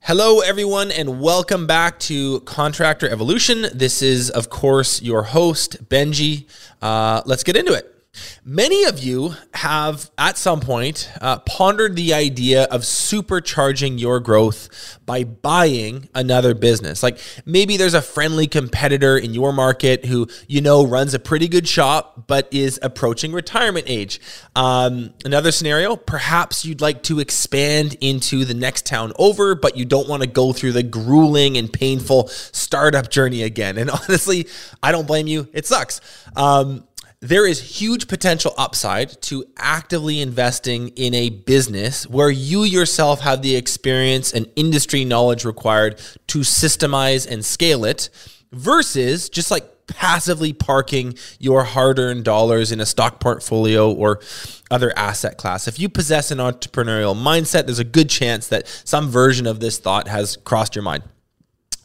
Hello, everyone, and welcome back to Contractor Evolution. This is, of course, your host, Benji. Uh, let's get into it. Many of you have at some point uh, pondered the idea of supercharging your growth by buying another business. Like maybe there's a friendly competitor in your market who you know runs a pretty good shop but is approaching retirement age. Um, another scenario, perhaps you'd like to expand into the next town over, but you don't want to go through the grueling and painful startup journey again. And honestly, I don't blame you. It sucks. Um, there is huge potential upside to actively investing in a business where you yourself have the experience and industry knowledge required to systemize and scale it versus just like passively parking your hard earned dollars in a stock portfolio or other asset class. If you possess an entrepreneurial mindset, there's a good chance that some version of this thought has crossed your mind.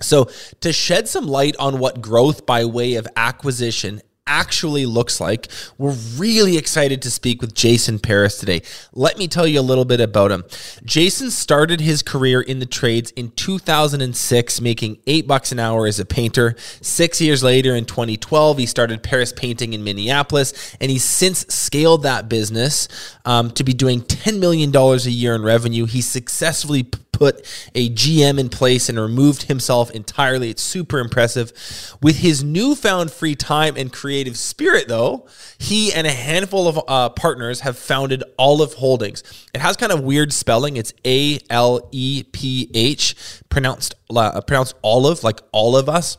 So, to shed some light on what growth by way of acquisition actually looks like. We're really excited to speak with Jason Paris today. Let me tell you a little bit about him. Jason started his career in the trades in 2006, making eight bucks an hour as a painter. Six years later, in 2012, he started Paris Painting in Minneapolis, and he's since scaled that business um, to be doing $10 million a year in revenue. He successfully put a GM in place and removed himself entirely. It's super impressive. With his newfound free time and creative spirit, though, he and a handful of uh, partners have founded Aleph Holdings. It has kind of weird spelling. It's A L E P H, pronounced uh, pronounced olive, like all of us.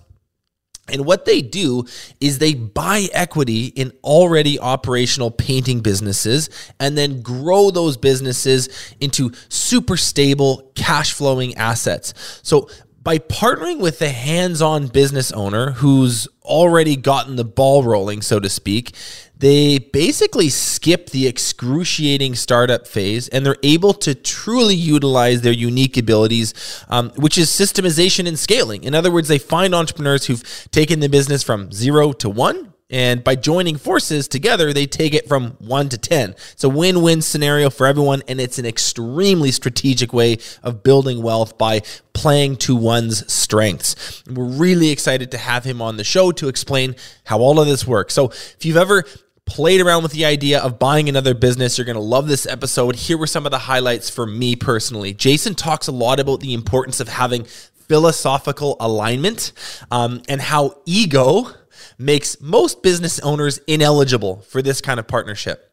And what they do is they buy equity in already operational painting businesses and then grow those businesses into super stable cash flowing assets. So by partnering with the hands on business owner who's already gotten the ball rolling, so to speak, they basically skip the excruciating startup phase and they're able to truly utilize their unique abilities, um, which is systemization and scaling. In other words, they find entrepreneurs who've taken the business from zero to one and by joining forces together, they take it from one to 10. It's a win win scenario for everyone, and it's an extremely strategic way of building wealth by playing to one's strengths. We're really excited to have him on the show to explain how all of this works. So, if you've ever played around with the idea of buying another business, you're going to love this episode. Here were some of the highlights for me personally. Jason talks a lot about the importance of having philosophical alignment um, and how ego makes most business owners ineligible for this kind of partnership.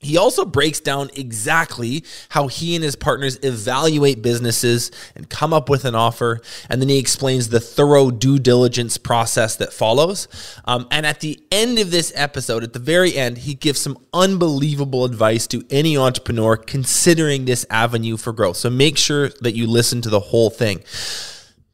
He also breaks down exactly how he and his partners evaluate businesses and come up with an offer. And then he explains the thorough due diligence process that follows. Um, and at the end of this episode, at the very end, he gives some unbelievable advice to any entrepreneur considering this avenue for growth. So make sure that you listen to the whole thing.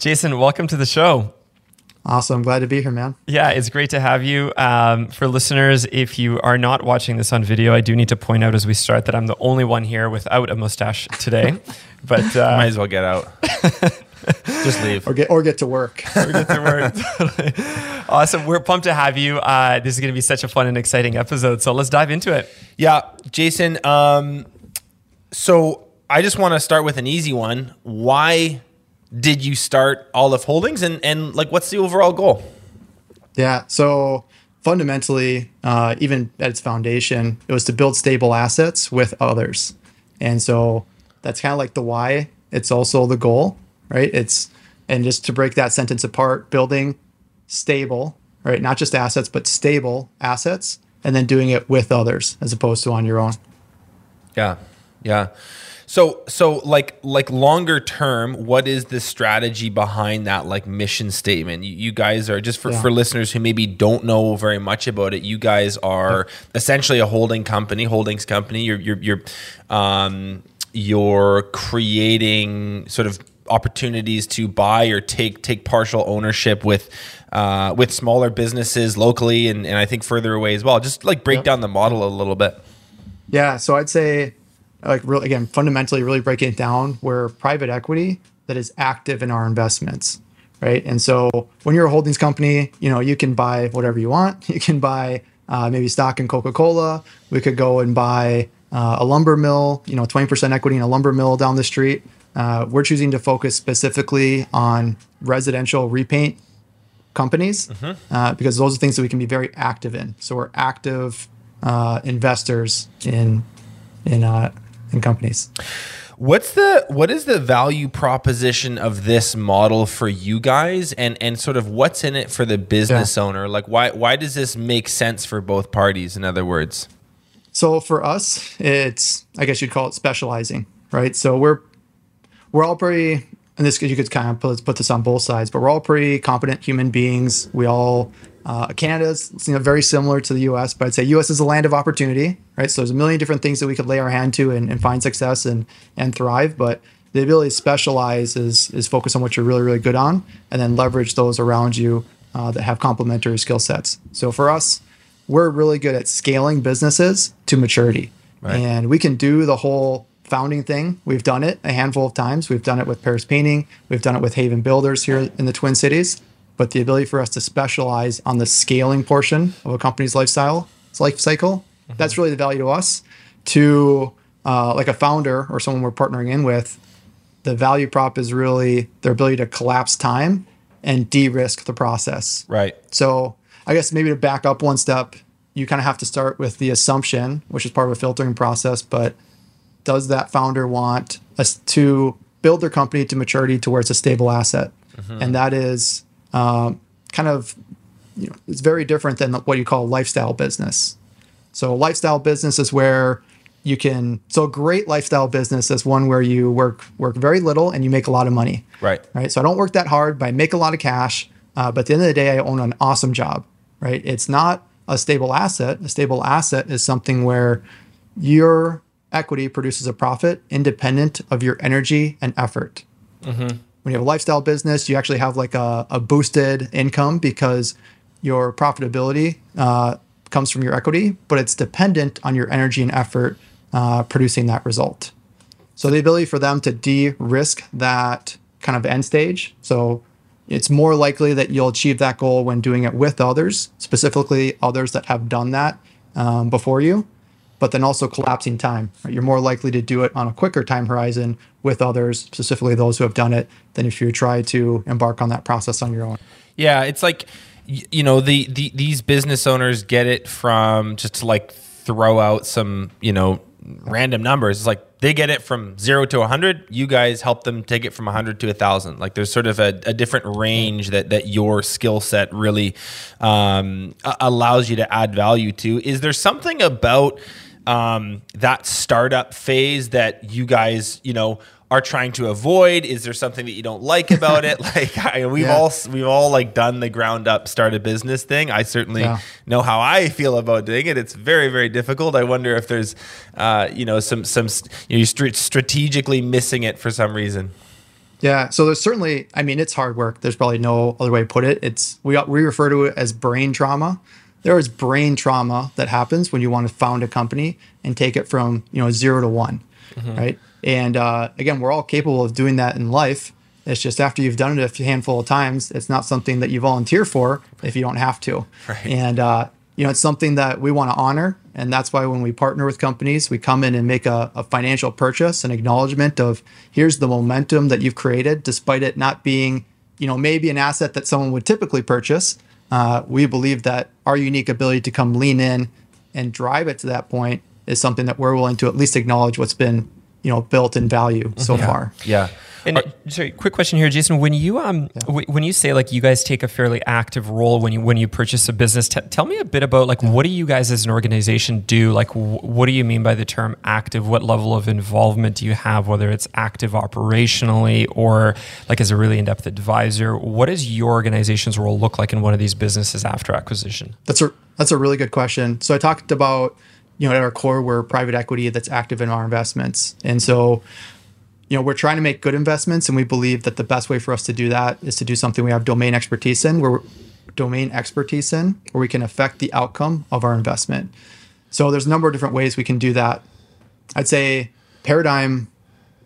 Jason, welcome to the show. Awesome. Glad to be here, man. Yeah, it's great to have you. Um, for listeners, if you are not watching this on video, I do need to point out as we start that I'm the only one here without a mustache today. but uh, might as well get out. Just leave or get or get to work. or get to work. awesome. We're pumped to have you. Uh, this is going to be such a fun and exciting episode. So let's dive into it. Yeah, Jason. Um, so I just want to start with an easy one. Why did you start Aleph Holdings and, and like what's the overall goal? Yeah. So fundamentally, uh, even at its foundation, it was to build stable assets with others. And so that's kind of like the why. It's also the goal, right? It's, and just to break that sentence apart, building stable, right? Not just assets, but stable assets, and then doing it with others as opposed to on your own. Yeah. Yeah. So so like like longer term, what is the strategy behind that like mission statement? You, you guys are just for, yeah. for listeners who maybe don't know very much about it. You guys are yeah. essentially a holding company, holdings company. You're you're you're um you're creating sort of opportunities to buy or take take partial ownership with uh, with smaller businesses locally and, and I think further away as well. Just like break yep. down the model a little bit. Yeah, so I'd say like really again fundamentally really breaking it down where private equity that is active in our investments right and so when you're a holdings company you know you can buy whatever you want you can buy uh, maybe stock in coca-cola we could go and buy uh, a lumber mill you know 20% equity in a lumber mill down the street uh, we're choosing to focus specifically on residential repaint companies mm-hmm. uh, because those are things that we can be very active in. So we're active uh, investors in in uh, in companies. What's the what is the value proposition of this model for you guys, and and sort of what's in it for the business yeah. owner? Like why why does this make sense for both parties? In other words, so for us, it's I guess you'd call it specializing, right? So we're we're all pretty, and this you could kind of put, put this on both sides, but we're all pretty competent human beings. We all uh, Canada's you know very similar to the U.S., but I'd say U.S. is a land of opportunity, right? So there's a million different things that we could lay our hand to and, and find success and and thrive. But the ability to specialize is is focus on what you're really really good on, and then leverage those around you uh, that have complementary skill sets. So for us, we're really good at scaling businesses to maturity, right. and we can do the whole founding thing. We've done it a handful of times. We've done it with Paris Painting. We've done it with Haven Builders here in the Twin Cities. But the ability for us to specialize on the scaling portion of a company's lifestyle, its life cycle, mm-hmm. that's really the value to us. To uh, like a founder or someone we're partnering in with, the value prop is really their ability to collapse time and de-risk the process. Right. So I guess maybe to back up one step, you kind of have to start with the assumption, which is part of a filtering process, but does that founder want us to build their company to maturity to where it's a stable asset? Mm-hmm. And that is um, kind of, you know, it's very different than what you call lifestyle business. So, lifestyle business is where you can so a great lifestyle business is one where you work work very little and you make a lot of money right right so i don't work that hard but i make a lot of cash uh, but at the end of the day i own an awesome job right it's not a stable asset a stable asset is something where you're equity produces a profit independent of your energy and effort. Mm-hmm. When you have a lifestyle business, you actually have like a, a boosted income because your profitability uh, comes from your equity, but it's dependent on your energy and effort uh, producing that result. So the ability for them to de-risk that kind of end stage. So it's more likely that you'll achieve that goal when doing it with others, specifically others that have done that um, before you but then also collapsing time. Right? You're more likely to do it on a quicker time horizon with others, specifically those who have done it, than if you try to embark on that process on your own. Yeah, it's like you know the, the these business owners get it from just to like throw out some you know random numbers. It's like they get it from zero to 100. You guys help them take it from 100 to 1,000. Like there's sort of a, a different range that, that your skill set really um, allows you to add value to. Is there something about um, that startup phase that you guys, you know, are trying to avoid? Is there something that you don't like about it? Like I, we've yeah. all we've all like done the ground up start a business thing. I certainly yeah. know how I feel about doing it. It's very very difficult. I wonder if there's uh, you know some some you know, st- strategically missing it for some reason. Yeah, so there's certainly I mean it's hard work. There's probably no other way to put it. It's we we refer to it as brain trauma there is brain trauma that happens when you want to found a company and take it from you know zero to one, mm-hmm. right? And uh, again, we're all capable of doing that in life. It's just after you've done it a handful of times, it's not something that you volunteer for if you don't have to. Right. And uh, you know, it's something that we want to honor, and that's why when we partner with companies, we come in and make a, a financial purchase, an acknowledgement of here's the momentum that you've created, despite it not being, you know, maybe an asset that someone would typically purchase uh, we believe that our unique ability to come lean in and drive it to that point is something that we're willing to at least acknowledge what's been you know built in value so yeah. far. Yeah. And Are, sorry, quick question here, Jason. When you um yeah. w- when you say like you guys take a fairly active role when you when you purchase a business, t- tell me a bit about like what do you guys as an organization do? Like w- what do you mean by the term active? What level of involvement do you have? Whether it's active operationally or like as a really in depth advisor, what does your organization's role look like in one of these businesses after acquisition? That's a that's a really good question. So I talked about you know, at our core, we're private equity that's active in our investments. And so, you know, we're trying to make good investments, and we believe that the best way for us to do that is to do something we have domain expertise in, where domain expertise in, where we can affect the outcome of our investment. So there's a number of different ways we can do that. I'd say paradigm,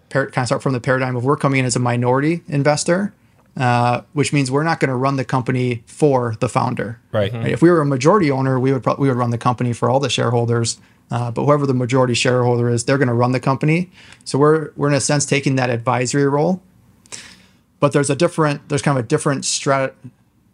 par- kind of start from the paradigm of we're coming in as a minority investor, uh, which means we're not going to run the company for the founder. Right. Right? If we were a majority owner, we would pro- we would run the company for all the shareholders. Uh, but whoever the majority shareholder is, they're going to run the company. So we're we're in a sense taking that advisory role. But there's a different there's kind of a different strat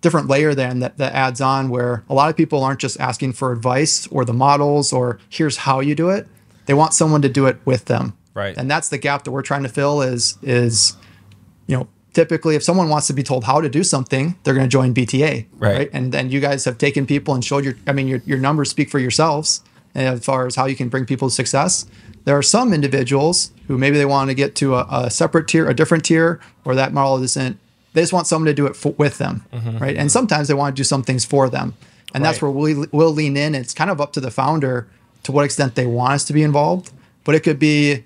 different layer then that, that adds on where a lot of people aren't just asking for advice or the models or here's how you do it. They want someone to do it with them. Right. And that's the gap that we're trying to fill is is you know typically if someone wants to be told how to do something they're going to join BTA Right. and then you guys have taken people and showed your i mean your, your numbers speak for yourselves as far as how you can bring people to success. There are some individuals who maybe they want to get to a, a separate tier a different tier or that model isn't they just want someone to do it for, with them mm-hmm. Mm-hmm. right? And sometimes they want to do some things for them. And that's where we, we'll lean in. It's kind of up to the founder to what extent they want us to be involved. But it could be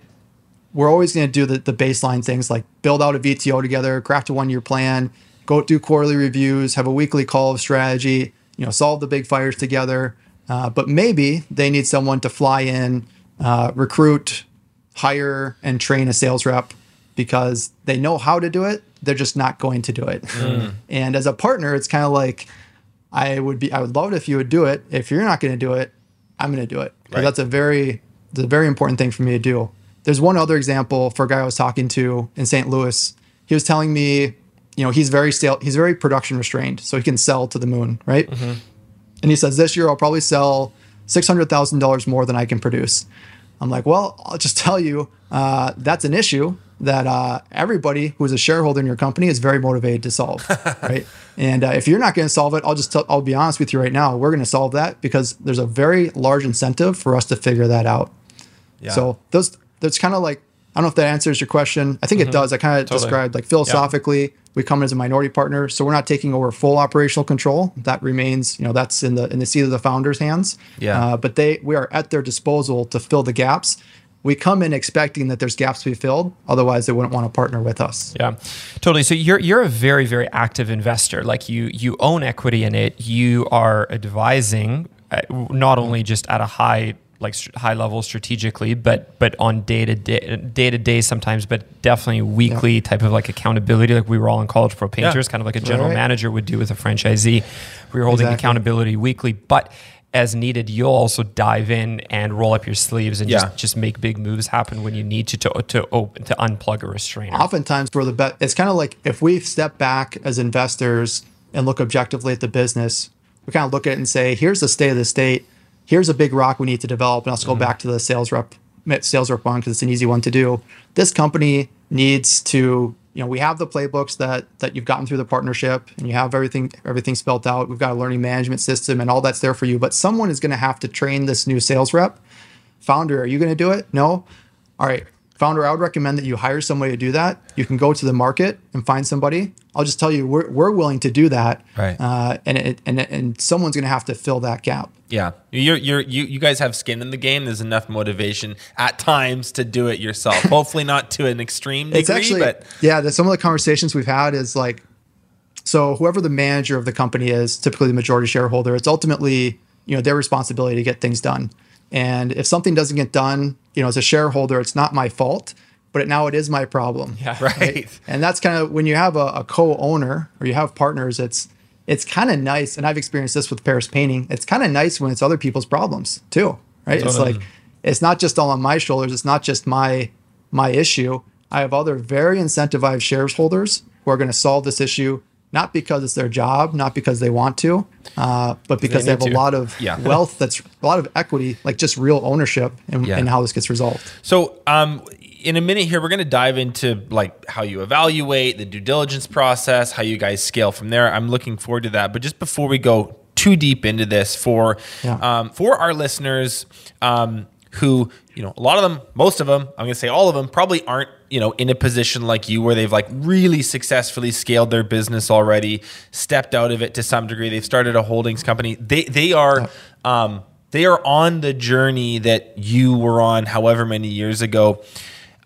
we're always going to do the, the baseline things like build out a VTO together, craft a one year plan, go do quarterly reviews, have a weekly call of strategy, you know, solve the big fires together. Uh, but maybe they need someone to fly in, uh, recruit, hire, and train a sales rep because they know how to do it. They're just not going to do it. and as a partner, it's kind of like, I would be, I would love it if you would do it. If you're not going to do it, I'm going to do it. Right. That's a very, it's a very important thing for me to do. There's one other example for a guy I was talking to in St. Louis. He was telling me, you know, he's very sale, he's very production restrained, so he can sell to the moon, right? And he says, this year I'll probably sell six hundred thousand dollars more than I can produce. I'm like, well, I'll just tell you, uh, that's an issue that uh, everybody who is a shareholder in your company is very motivated to solve, right? And uh, if you're not going to solve it, I'll just tell, I'll be honest with you right now. We're going to solve that because there's a very large incentive for us to figure that out. Yeah. So those that's kind of like I don't know if that answers your question. I think it does. I kind of Totally. described like philosophically, we come in as a minority partner, so we're not taking over full operational control. That remains, you know, that's in the in the seat of the founders' hands. Yeah. Uh, but they we are at their disposal to fill the gaps. We come in expecting that there's gaps to be filled. Otherwise, they wouldn't want to partner with us. Yeah, totally. So you're you're a very very active investor. Like you you own equity in it. You are advising uh, not only just at a high like high level strategically, but but on day to day day to day sometimes, but definitely weekly type of like accountability. Like we were all in college pro painters, Yeah. kind of like a general Right. manager would do with a franchisee. We were holding Exactly. accountability weekly, but as needed, you'll also dive in and roll up your sleeves and Yeah. just, just make big moves happen when you need to to to open to unplug a restrainer. oftentimes we're the best. It's kind of like if we step back as investors and look objectively at the business, we kind of look at it and say, here's the state of the state. Here's a big rock we need to develop. And let's go mm-hmm. back to the sales rep, sales rep one because it's an easy one to do. This company needs to, you know, we have the playbooks that that you've gotten through the partnership and you have everything everything spelled out. We've got a learning management system and all that's there for you. But someone is going to have to train this new sales rep founder, are you going to do it? No. All right, founder, I would recommend that you hire somebody to do that. You can go to the market and find somebody. I'll just tell you, we're, we're willing to do that. Right. Uh, and, it, and and someone's going to have to fill that gap. Yeah, you're you're you you guys have skin in the game. There's enough motivation at times to do it yourself. Hopefully, not to an extreme degree, It's actually but yeah. The, some of the conversations we've had is like, so whoever the manager of the company is, typically the majority shareholder, it's ultimately you know their responsibility to get things done. And if something doesn't get done, you know, as a shareholder, it's not my fault, but it, now it is my problem. Yeah. right. And that's kind of when you have a, a co-owner or you have partners, it's it's kind of nice. And I've experienced this with Paris Painting. It's kind of nice when it's other people's problems too, right? It's like it's not just all on my shoulders. It's not just my my issue. I have other very incentivized shareholders who are going to solve this issue, not because it's their job, not because they want to, uh, but because they, need have a lot of Yeah. wealth. That's a lot of equity, like just real ownership in, Yeah. in how this gets resolved. So, um, in a minute here, we're going to dive into like how you evaluate the due diligence process, how you guys scale from there. I'm looking forward to that. But just before we go too deep into this, for Yeah. um, for our listeners um, who you know, a lot of them, most of them, I'm going to say all of them, probably aren't you know in a position like you where they've like really successfully scaled their business already, stepped out of it to some degree. They've started a holdings company. They they are. Um, they are on the journey that you were on however many years ago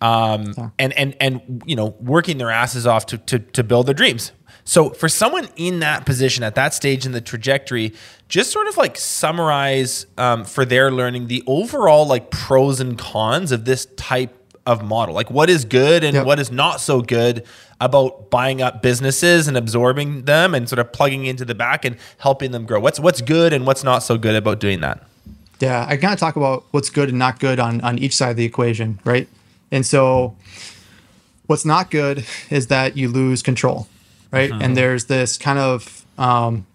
um, and and and you know working their asses off to, to to build their dreams so for someone in that position at that stage in the trajectory just sort of like summarize um, for their learning the overall like pros and cons of this type of model like what is good and Yep. what is not so good about buying up businesses and absorbing them and sort of plugging into the back and helping them grow what's what's good and what's not so good about doing that Yeah, I kind of talk about what's good and not good on on each side of the equation, right? And so, what's not good is that you lose control, right? And there's this kind of um,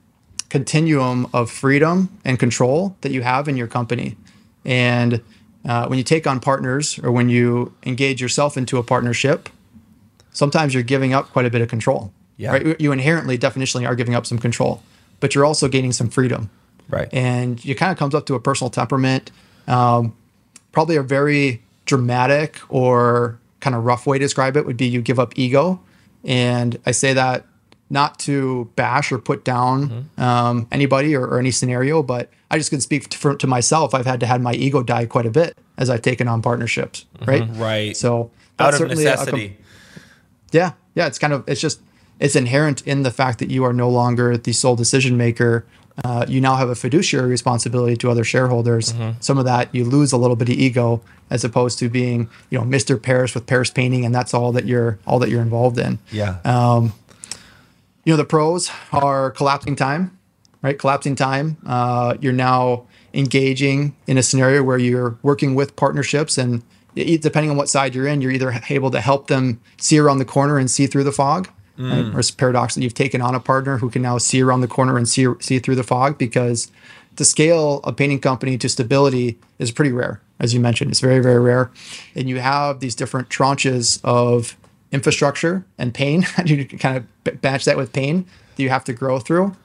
continuum of freedom and control that you have in your company, and uh, when you take on partners or when you engage yourself into a partnership, sometimes you're giving up quite a bit of control. Yeah. Right? You inherently, definitionally, are giving up some control, but you're also gaining some freedom right and it kind of comes up to a personal temperament. Um, probably a very dramatic or kind of rough way to describe it would be you give up ego, and I say that not to bash or put down um, anybody or, or any scenario, but I just can speak to, for, to myself. I've had to have my ego die quite a bit as I've taken on partnerships, right? right So out of certainly a com- necessity yeah, yeah. It's kind of it's just it's inherent in the fact that you are no longer the sole decision maker. Uh, you now have a fiduciary responsibility to other shareholders. Some of that you lose a little bit of ego as opposed to being you know Mr. Paris with Paris painting, and that's all that you're all that you're involved in. yeah You know the pros are collapsing time, right? Collapsing time. Uh, you're now engaging in a scenario where you're working with partnerships and depending on what side you're in, you're either able to help them see around the corner and see through the fog, right? Mm. or it's paradox that you've taken on a partner who can now see around the corner and see see through the fog because to scale a painting company to stability is pretty rare, as you mentioned. It's very very rare, and you have these different tranches of infrastructure and pain. you kind of batch that with pain that you have to grow through.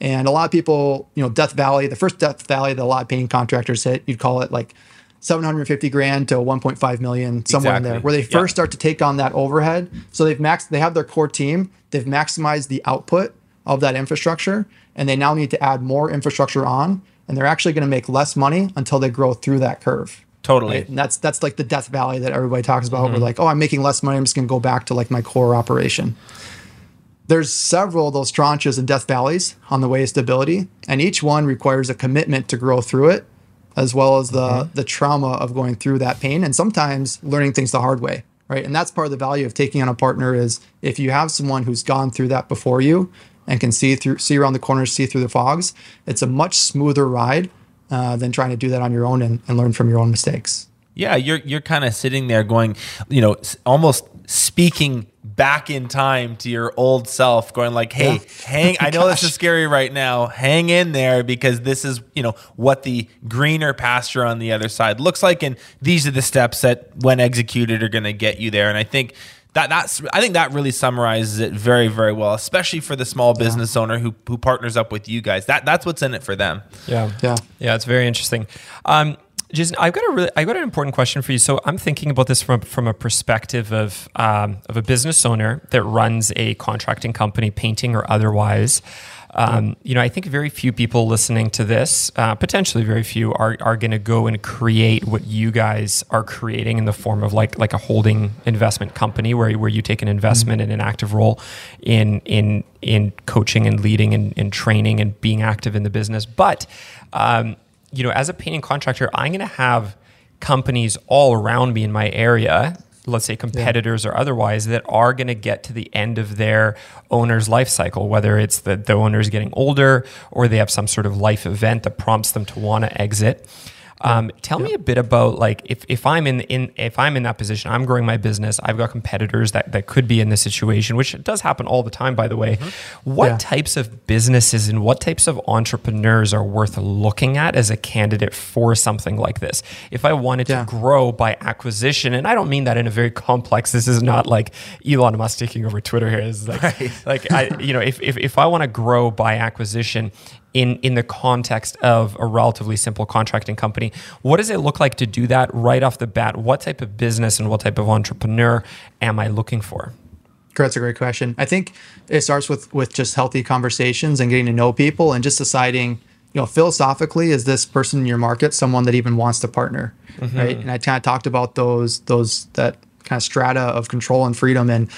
And a lot of people, you know, Death Valley, the first Death Valley that a lot of painting contractors hit, you'd call it like 750 grand to 1.5 million, somewhere in there, where they Yeah. first start to take on that overhead. So they've maxed, they have their core team, they've maximized the output of that infrastructure, and they now need to add more infrastructure on, and they're actually going to make less money until they grow through that curve. totally Right? And that's that's like the death valley that everybody talks about. Mm-hmm. We're like, oh, I'm making less money. I'm just going to go back to like my core operation. There's several of those tranches and death valleys on the way to stability, and each one requires a commitment to grow through it, as well as the Mm-hmm. the trauma of going through that pain, and sometimes learning things the hard way. Right, and that's part of the value of taking on a partner is if you have someone who's gone through that before you and can see through, see around the corners, see through the fogs. It's a much smoother ride uh, than trying to do that on your own and, and learn from your own mistakes. Yeah, you're you're kind of sitting there going, you know, almost speaking back in time to your old self, going like, "Hey, Yeah. hang! I know this is scary right now. Hang in there because this is, you know, what the greener pasture on the other side looks like, and these are the steps that, when executed, are going to get you there." And I think. That, that's I think that really summarizes it very very well, especially for the small business owner who who partners up with you guys. That that's what's in it for them. Yeah. Yeah. Yeah, it's very interesting. Um, Jason, I've got a really, I've got an important question for you. So I'm thinking about this from from a perspective of um, of a business owner that runs a contracting company, painting or otherwise. Um, you know, I think very few people listening to this, uh, potentially very few, are are going to go and create what you guys are creating in the form of like like a holding investment company where where you take an investment and an active role in in in coaching and leading and, and training and being active in the business, but um, you know, as a painting contractor, I'm going to have companies all around me in my area, let's say competitors or otherwise, that are going to get to the end of their owner's life cycle, whether it's that the owner's getting older or they have some sort of life event that prompts them to want to exit. Um, tell me a bit about like if, if I'm in, in if I'm in that position, I'm growing my business. I've got competitors that, that could be in this situation, which does happen all the time, by the way. What Yeah. types of businesses and what types of entrepreneurs are worth looking at as a candidate for something like this? If I wanted Yeah. to grow by acquisition, and I don't mean that in a very complex. This is not like Elon Musk taking over Twitter here. This is like, like I, you know, if if, if I want to grow by acquisition. In, in the context of a relatively simple contracting company, what does it look like to do that right off the bat? What type of business and what type of entrepreneur am I looking for? That's a great question. I think it starts with with just healthy conversations and getting to know people and just deciding, you know, philosophically, is this person in your market someone that even wants to partner, mm-hmm. right? And I kind of talked about those those that kind of strata of control and freedom. And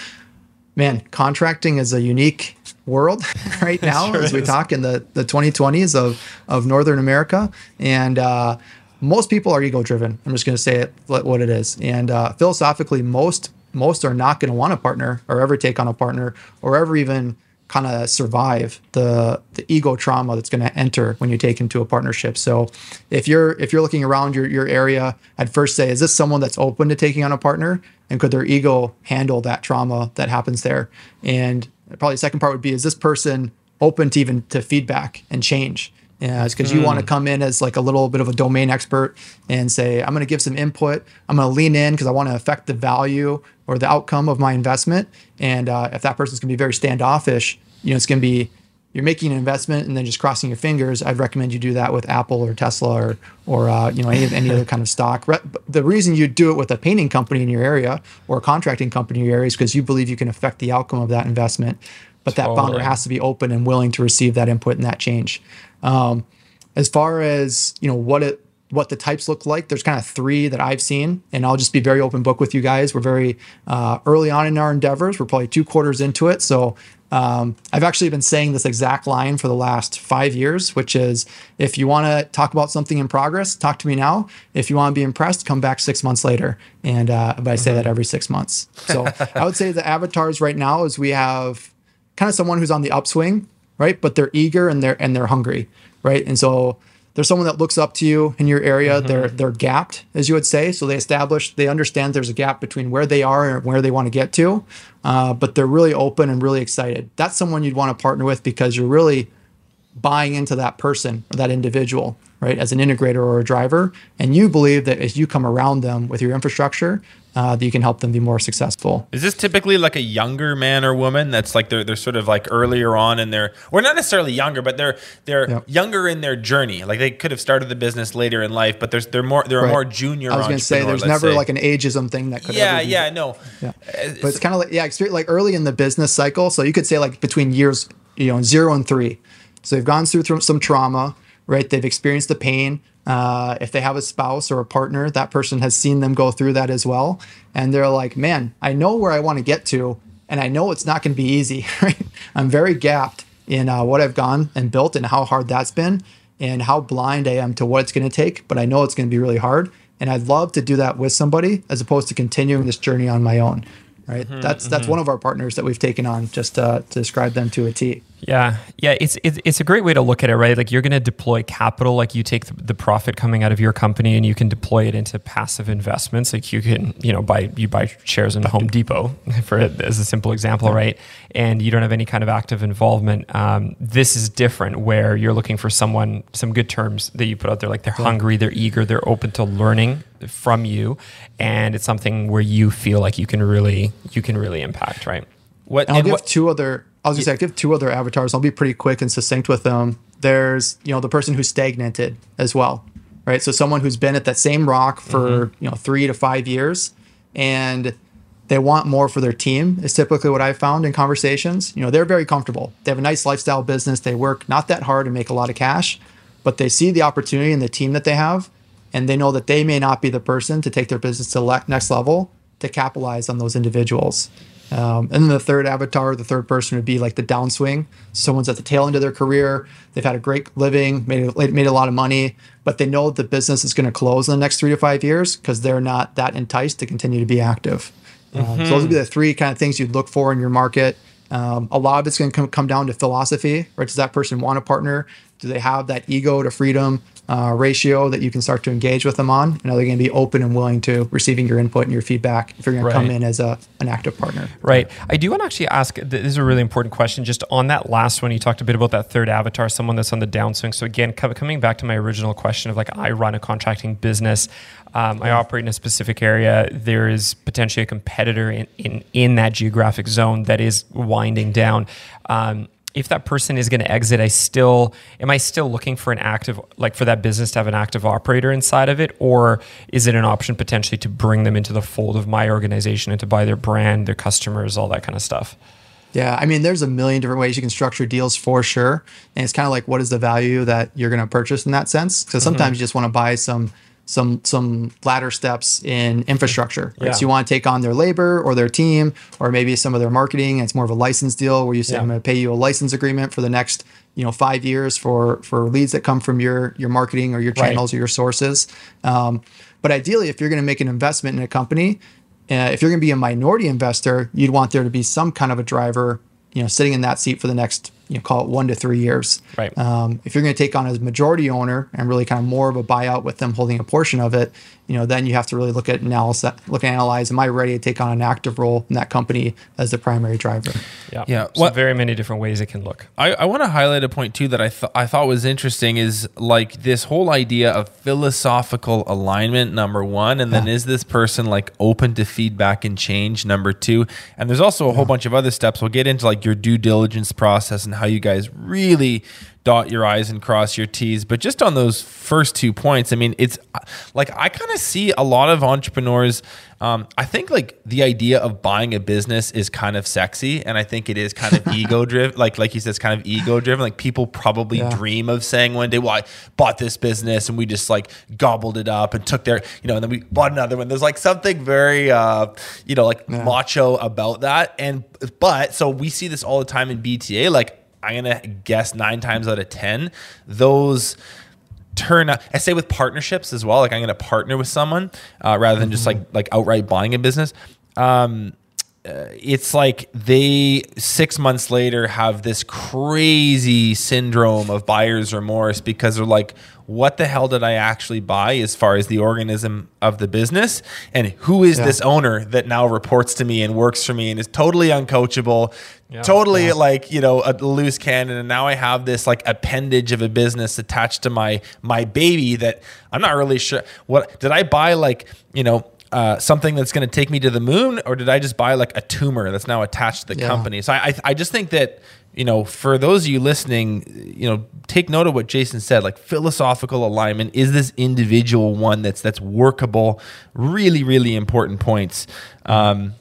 man, contracting is a unique world right now sure as we is. talk in the the 2020s of of Northern America and. uh most people are ego driven. I'm just going to say it what it is. And uh, philosophically, most most are not going to want a partner or ever take on a partner or ever even kind of survive the the ego trauma that's going to enter when you take into a partnership. So if you're if you're looking around your your area, I'd first say is this someone that's open to taking on a partner and could their ego handle that trauma that happens there? And probably the second part would be is this person open to even to feedback and change? Yeah, it's because mm. you want to come in as like a little bit of a domain expert and say, I'm going to give some input. I'm going to lean in because I want to affect the value or the outcome of my investment. And uh, if that person's going to be very standoffish, you know, it's going to be you're making an investment and then just crossing your fingers. I'd recommend you do that with Apple or Tesla or or uh, you know any any other kind of stock. The reason you do it with a painting company in your area or a contracting company in your area is because you believe you can affect the outcome of that investment. But that totally. founder has to be open and willing to receive that input and that change. Um, as far as you know, what it what the types look like, there's kind of three that I've seen, and I'll just be very open book with you guys. We're very uh, early on in our endeavors. We're probably two quarters into it, so um, I've actually been saying this exact line for the last five years, which is if you want to talk about something in progress, talk to me now. If you want to be impressed, come back six months later. And uh, but I say that every six months. So I would say the avatars right now is we have kind of someone who's on the upswing, right? But they're eager and they're and they're hungry, right? And so there's someone that looks up to you in your area. Mm-hmm. They're they're gapped, as you would say. So they establish, they understand there's a gap between where they are and where they want to get to, uh, but they're really open and really excited. That's someone you'd want to partner with because you're really buying into that person or that individual, right, as an integrator or a driver, and you believe that as you come around them with your infrastructure, uh, that you can help them be more successful. Is this typically like a younger man or woman that's like they're they're sort of like earlier on in their or not necessarily younger, but they're they're yep. younger in their journey. Like they could have started the business later in life, but there's they're more they're right. a more junior. I was going to say there's never say. like an ageism thing that could. Yeah, yeah, no. Yeah, but it's kind of like yeah, like early in the business cycle. So you could say like between years you know zero and three. So they've gone through some trauma, right? They've experienced the pain. Uh, if they have a spouse or a partner, that person has seen them go through that as well. And they're like, man, I know where I want to get to, and I know it's not going to be easy. Right? I'm very gapped in uh, what I've gone and built and how hard that's been and how blind I am to what it's going to take, but I know it's going to be really hard. And I'd love to do that with somebody as opposed to continuing this journey on my own right? Mm-hmm, that's that's mm-hmm. one of our partners that we've taken on just uh, to describe them to a T. Yeah, yeah, it's, it's it's a great way to look at it, right? Like you're going to deploy capital, like you take the, the, profit coming out of your company and you can deploy it into passive investments. Like you can, you know, buy you buy shares in Home Depot for as a simple example, right? And you don't have any kind of active involvement. Um, this is different, where you're looking for someone, some good terms that you put out there, like they're yeah. hungry, they're eager, they're open to learning from you, and it's something where you feel like you can really you can really impact, right? What I'll give what, two other I was gonna say I'll give two other avatars. I'll be pretty quick and succinct with them. There's you know the person who's stagnated as well, right? So someone who's been at that same rock for mm-hmm. you know three to five years, and they want more for their team is typically what I've found in conversations. You know, they're very comfortable. They have a nice lifestyle business. They work not that hard and make a lot of cash, but they see the opportunity in the team that they have, and they know that they may not be the person to take their business to the next level to capitalize on those individuals. Um, and then the third avatar, the third person would be like the downswing. Someone's at the tail end of their career. They've had a great living, made, made a lot of money, but they know the business is going to close in the next three to five years because they're not that enticed to continue to be active. Um, mm-hmm. So those would be the three kind of things you'd look for in your market. Um, a lot of it's going to come, come down to philosophy, right? Does that person want a partner? Do they have that ego to freedom? uh, ratio that you can start to engage with them on. And are they going to be open and willing to receiving your input and your feedback if you're going right. to come in as a, an active partner? Right. I do want to actually ask this is a really important question. Just on that last one, you talked a bit about that third avatar, someone that's on the downswing. So, again, coming back to my original question of like, I run a contracting business. Um, I operate in a specific area. There is potentially a competitor in, in, in that geographic zone that is winding down. Um, if that person is going to exit, I still am I still looking for an active like for that business to have an active operator inside of it, or is it an option potentially to bring them into the fold of my organization and to buy their brand, their customers, all that kind of stuff? Yeah, I mean, there's a million different ways you can structure deals for sure, and it's kind of like what is the value that you're going to purchase in that sense? Because mm-hmm. sometimes you just want to buy some some some ladder steps in infrastructure. Right? Yeah. So you want to take on their labor or their team, or maybe some of their marketing. It's more of a license deal where you say, Yeah. "I'm going to pay you a license agreement for the next you know five years for for leads that come from your your marketing or your Right. channels or your sources." Um, but ideally, if you're going to make an investment in a company, uh, if you're going to be a minority investor, you'd want there to be some kind of a driver, you know, sitting in that seat for the next, you know, call it one to three years. Right. Um, if you're going to take on as majority owner and really kind of more of a buyout with them holding a portion of it, you know, then you have to really look at analysis, look and analyze. Am I ready to take on an active role in that company as the primary driver? Yeah. Yeah, So what- very many different ways it can look. I, I want to highlight a point too that I th- I thought was interesting is like this whole idea of philosophical alignment number one, and then is this person like open to feedback and change number two, and there's also a whole bunch of other steps. We'll get into like your due diligence process and how you guys really dot your i's and cross your t's but just on those first two points i mean it's like i kind of see a lot of entrepreneurs um, i think like the idea of buying a business is kind of sexy and i think it is kind of ego driven like like you said it's kind of ego driven like people probably Yeah. dream of saying one day well i bought this business and we just like gobbled it up and took their you know and then we bought another one there's like something very uh you know like Yeah. macho about that and but so we see this all the time in BTA like i'm gonna guess nine times out of ten those turn out i say with partnerships as well like i'm gonna partner with someone uh, rather than just like like outright buying a business um uh, it's like they six months later have this crazy syndrome of buyer's remorse because they're like, what the hell did I actually buy as far as the organism of the business? And who is Yeah. this owner that now reports to me and works for me and is totally uncoachable, Yeah. totally like, you know, a loose cannon. And now I have this like appendage of a business attached to my my baby that I'm not really sure what did I buy like, you know, uh, something that's going to take me to the moon, or did I just buy like a tumor that's now attached to the Yeah. company? So I, I, I just think that you know, for those of you listening, you know, take note of what Jason said. Like philosophical alignment is this individual one that's that's workable. Really, really important points. Um,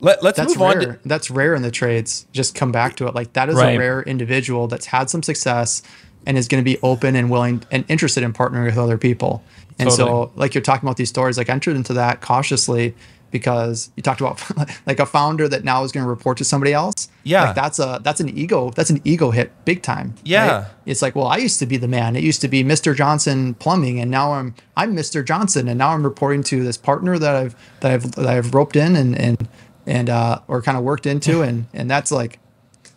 let, let's That's move on. rare. To, that's rare in the trades. Just come back to it. Like that is Right. a rare individual that's had some success and is going to be open and willing and interested in partnering with other people. And so, like you're talking about these stories, like I entered into that cautiously because you talked about like a founder that now is going to report to somebody else. Yeah. like that's a that's an ego that's an ego hit big time. Yeah. it's like well, I used to be the man. It used to be Mr. Johnson Plumbing, and now I'm I'm Mr. Johnson, and now I'm reporting to this partner that I've that I've that I've roped in and and and uh or kind of worked into, and and that's like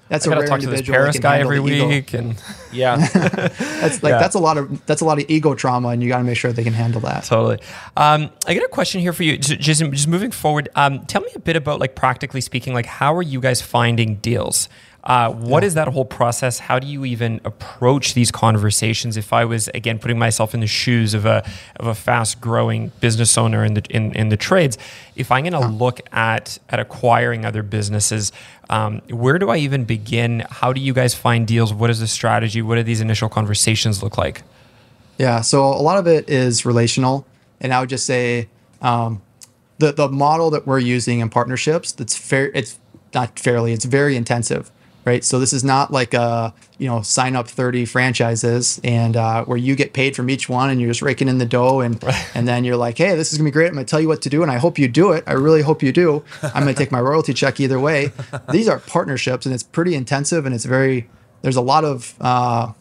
that's I a gotta rare talk to this individual. Paris guy every the ego. week, and yeah, That's like Yeah. that's a lot of that's a lot of ego trauma, and you got to make sure they can handle that. Totally. Um, I got a question here for you, J- Jason. Just moving forward, um, tell me a bit about, like, practically speaking, like, how are you guys finding deals? Uh, what is that whole process? How do you even approach these conversations? If I was again putting myself in the shoes of a of a fast growing business owner in the in, in the trades, if I'm going to look at at acquiring other businesses, um, where do I even begin? How do you guys find deals? What is the strategy? What do these initial conversations look like? Yeah, so a lot of it is relational, and I would just say um, the the model that we're using in partnerships that's fair. It's not fairly. It's very intensive, right? So this is not like a you know sign up thirty franchises and uh, where you get paid from each one and you're just raking in the dough and and then you're like, hey, this is gonna be great. I'm gonna tell you what to do, and I hope you do it. I really hope you do. I'm gonna take my royalty check either way. These are partnerships, and it's pretty intensive, and it's very. There's a lot of uh,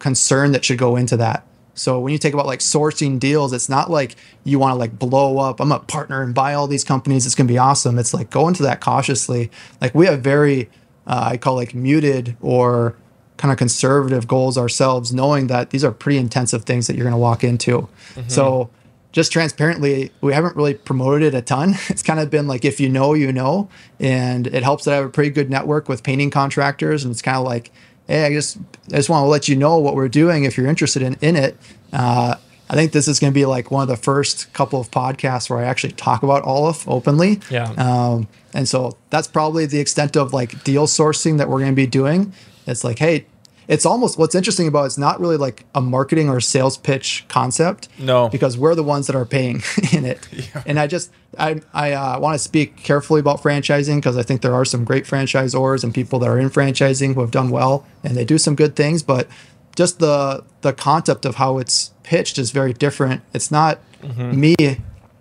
concern that should go into that. So when you think about like sourcing deals, it's not like you want to like blow up. I'm a partner and buy all these companies. It's gonna be awesome. It's like go into that cautiously. Like we have very, uh, I call like muted or kind of conservative goals ourselves, knowing that these are pretty intensive things that you're gonna walk into. So just transparently, we haven't really promoted it a ton. It's kind of been like if you know, you know, and it helps that I have a pretty good network with painting contractors, and it's kind of like, hey, I just I just want to let you know what we're doing if you're interested in in it. Uh, I think this is going to be like one of the first couple of podcasts where I actually talk about Aleph openly. Yeah. Um, and so that's probably the extent of like deal sourcing that we're going to be doing. It's like, hey, it's almost what's interesting about it's not really like a marketing or sales pitch concept. No. because we're the ones that are paying in it. Yeah. And I just I I uh, want to speak carefully about franchising because I think there are some great franchisors and people that are in franchising who have done well and they do some good things, but just the the concept of how it's pitched is very different. It's not mm-hmm. me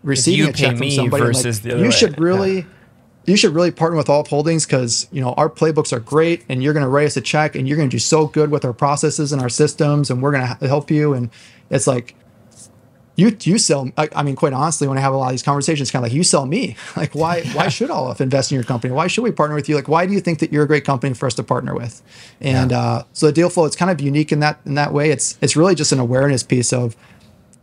receiving a check from somebody. versus like, the other you way. should really you should really partner with Aleph Holdings because you know our playbooks are great, and you're going to write us a check, and you're going to do so good with our processes and our systems, and we're going to help you. And it's like you you sell. I, I mean, quite honestly, when I have a lot of these conversations, it's kind of like you sell me. Like, why why should Aleph invest in your company? Why should we partner with you? Like, why do you think that you're a great company for us to partner with? And uh, so the deal flow, it's kind of unique in that in that way. It's it's really just an awareness piece of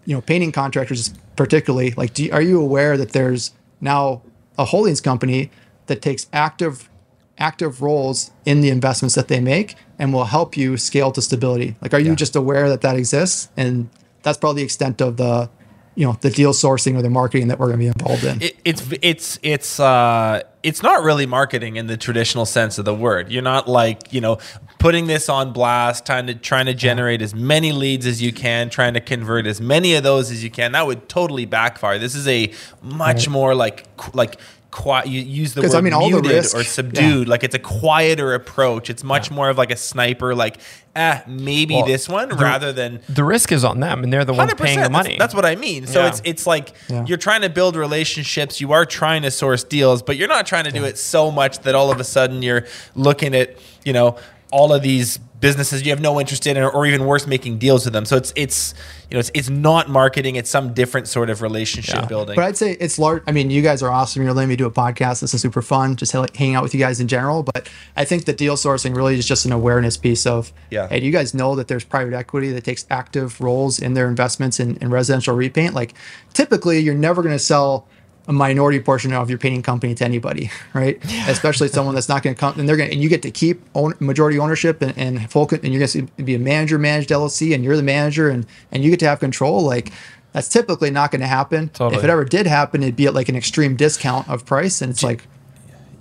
you know painting contractors particularly like do are you aware that there's now a holdings company that takes active active roles in the investments that they make and will help you scale to stability like are you just aware that that exists and that's probably the extent of the you know the deal sourcing or the marketing that we're going to be involved in it, it's it's it's uh it's not really marketing in the traditional sense of the word. You're not like you know putting this on blast, trying to trying to generate as many leads as you can, trying to convert as many of those as you can. That would totally backfire. This is a much more like like quiet. You use the word I mean, the muted risk- or yeah. subdued. Like it's a quieter approach. It's much more of like a sniper. Like eh, maybe Well, this one rather than The risk is on them, and they're the ones paying the money. That's, that's what I mean. So Yeah. it's it's like Yeah. you're trying to build relationships. You are trying to source deals, but you're not trying to do it so much that all of a sudden you're looking at you know all of these businesses you have no interest in, or, or even worse, making deals with them. So it's it's you know it's it's not marketing. It's some different sort of relationship Yeah. building. But I'd say it's large. I mean, you guys are awesome. You're letting me do a podcast. This is super fun. Just like hanging out with you guys in general. But I think the deal sourcing really is just an awareness piece of, Yeah. hey, do you guys know that there's private equity that takes active roles in their investments in, in residential repaint? Like, typically, you're never going to sell a minority portion of your painting company to anybody, right? Especially someone that's not going to come and they're going to, and you get to keep own, majority ownership and, and full, and you're going to be a manager managed LLC and you're the manager and, and you get to have control. Like, that's typically not going to happen. Totally. If it ever did happen, it'd be at like an extreme discount of price, and it's like,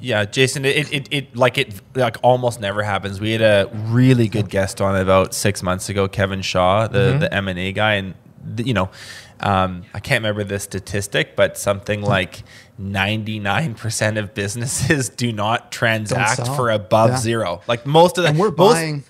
Yeah, Jason, it, it, it like it like almost never happens. We had a really good guest on about six months ago, Kevin Shaw, the Mm-hmm. the M and A guy, and the, you know, um, I can't remember the statistic, but something like ninety nine percent of businesses do not transact for above Yeah. zero. Like most of the and we're most- buying.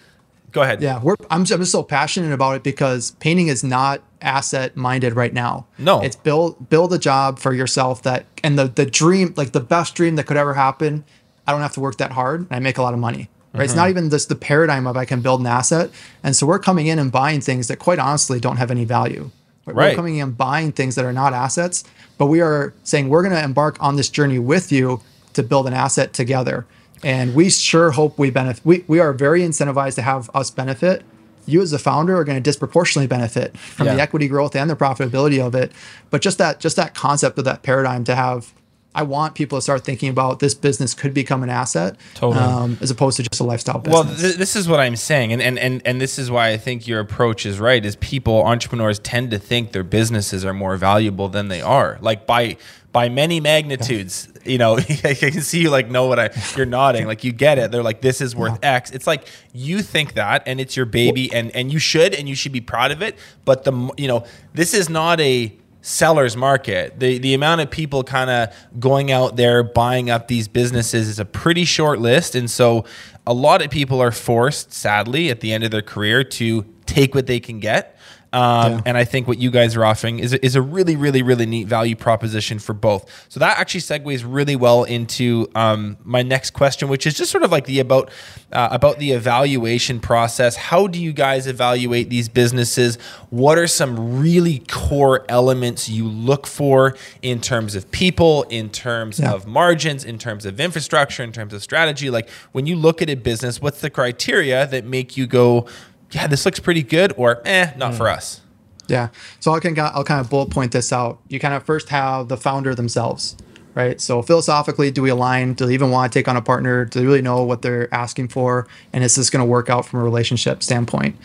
Go ahead. Yeah, we're. I'm just, I'm just so passionate about it because painting is not asset minded right now. No. it's build build a job for yourself that and the the dream like the best dream that could ever happen. I don't have to work that hard and I make a lot of money. Right? It's Mm-hmm. not even just the paradigm of I can build an asset, and so we're coming in and buying things that quite honestly don't have any value. We're coming in buying things that are not assets, but we are saying we're going to embark on this journey with you to build an asset together. And we sure hope we benefit. We, we are very incentivized to have us benefit. You as the founder are going to disproportionately benefit from Yeah. the equity growth and the profitability of it. But just that just that concept of that paradigm to have, I want people to start thinking about this business could become an asset, Totally. um, as opposed to just a lifestyle Well, business. th- this is what I'm saying, and, and and and this is why I think your approach is right. Is people entrepreneurs tend to think their businesses are more valuable than they are, like by by many magnitudes. You know, I can see you like know what I. You're nodding, like you get it. They're like, this is worth X. It's like you think that, and it's your baby, and and you should, and you should be proud of it. But the you know, this is not a seller's market. The the amount of people kind of going out there buying up these businesses is a pretty short list, and so a lot of people are forced, sadly, at the end of their career to take what they can get. Um, Yeah. And I think what you guys are offering is, is a really, really, really neat value proposition for both. So that actually segues really well into um, my next question, which is just sort of like the about uh, about the evaluation process. How do you guys evaluate these businesses? What are some really core elements you look for in terms of people, in terms Yeah. of margins, in terms of infrastructure, in terms of strategy? Like when you look at a business, what's the criteria that make you go, yeah, this looks pretty good, or eh, not for us? Yeah. So I can I'll kind of bullet point this out. You kind of first have the founder themselves, right? So philosophically, do we align? Do they even want to take on a partner? Do they really know what they're asking for? And is this going to work out from a relationship standpoint?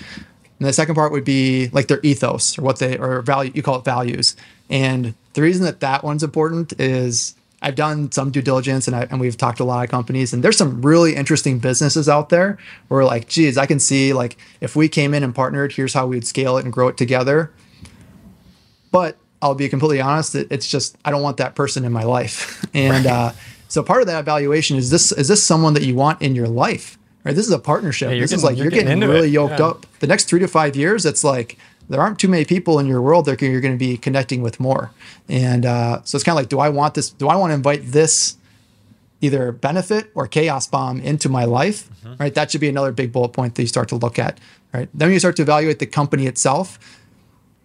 And the second part would be like their ethos or what they or value. You call it values. And the reason that that one's important is I've done some due diligence and, I, and we've talked to a lot of companies and there's some really interesting businesses out there where like, geez, I can see like if we came in and partnered, here's how we'd scale it and grow it together. But I'll be completely honest, it, it's just I don't want that person in my life. And right. uh, so part of that evaluation is this is this someone that you want in your life? Right? This is a partnership. Yeah, this getting, is like you're, you're getting, getting really it. yoked yeah. up. The next three to five years, it's like there aren't too many people in your world that you're going to be connecting with more. And uh, so it's kind of like, do I want this? Do I want to invite this either benefit or chaos bomb into my life? Mm-hmm. Right. That should be another big bullet point that you start to look at. Right. Then you start to evaluate the company itself.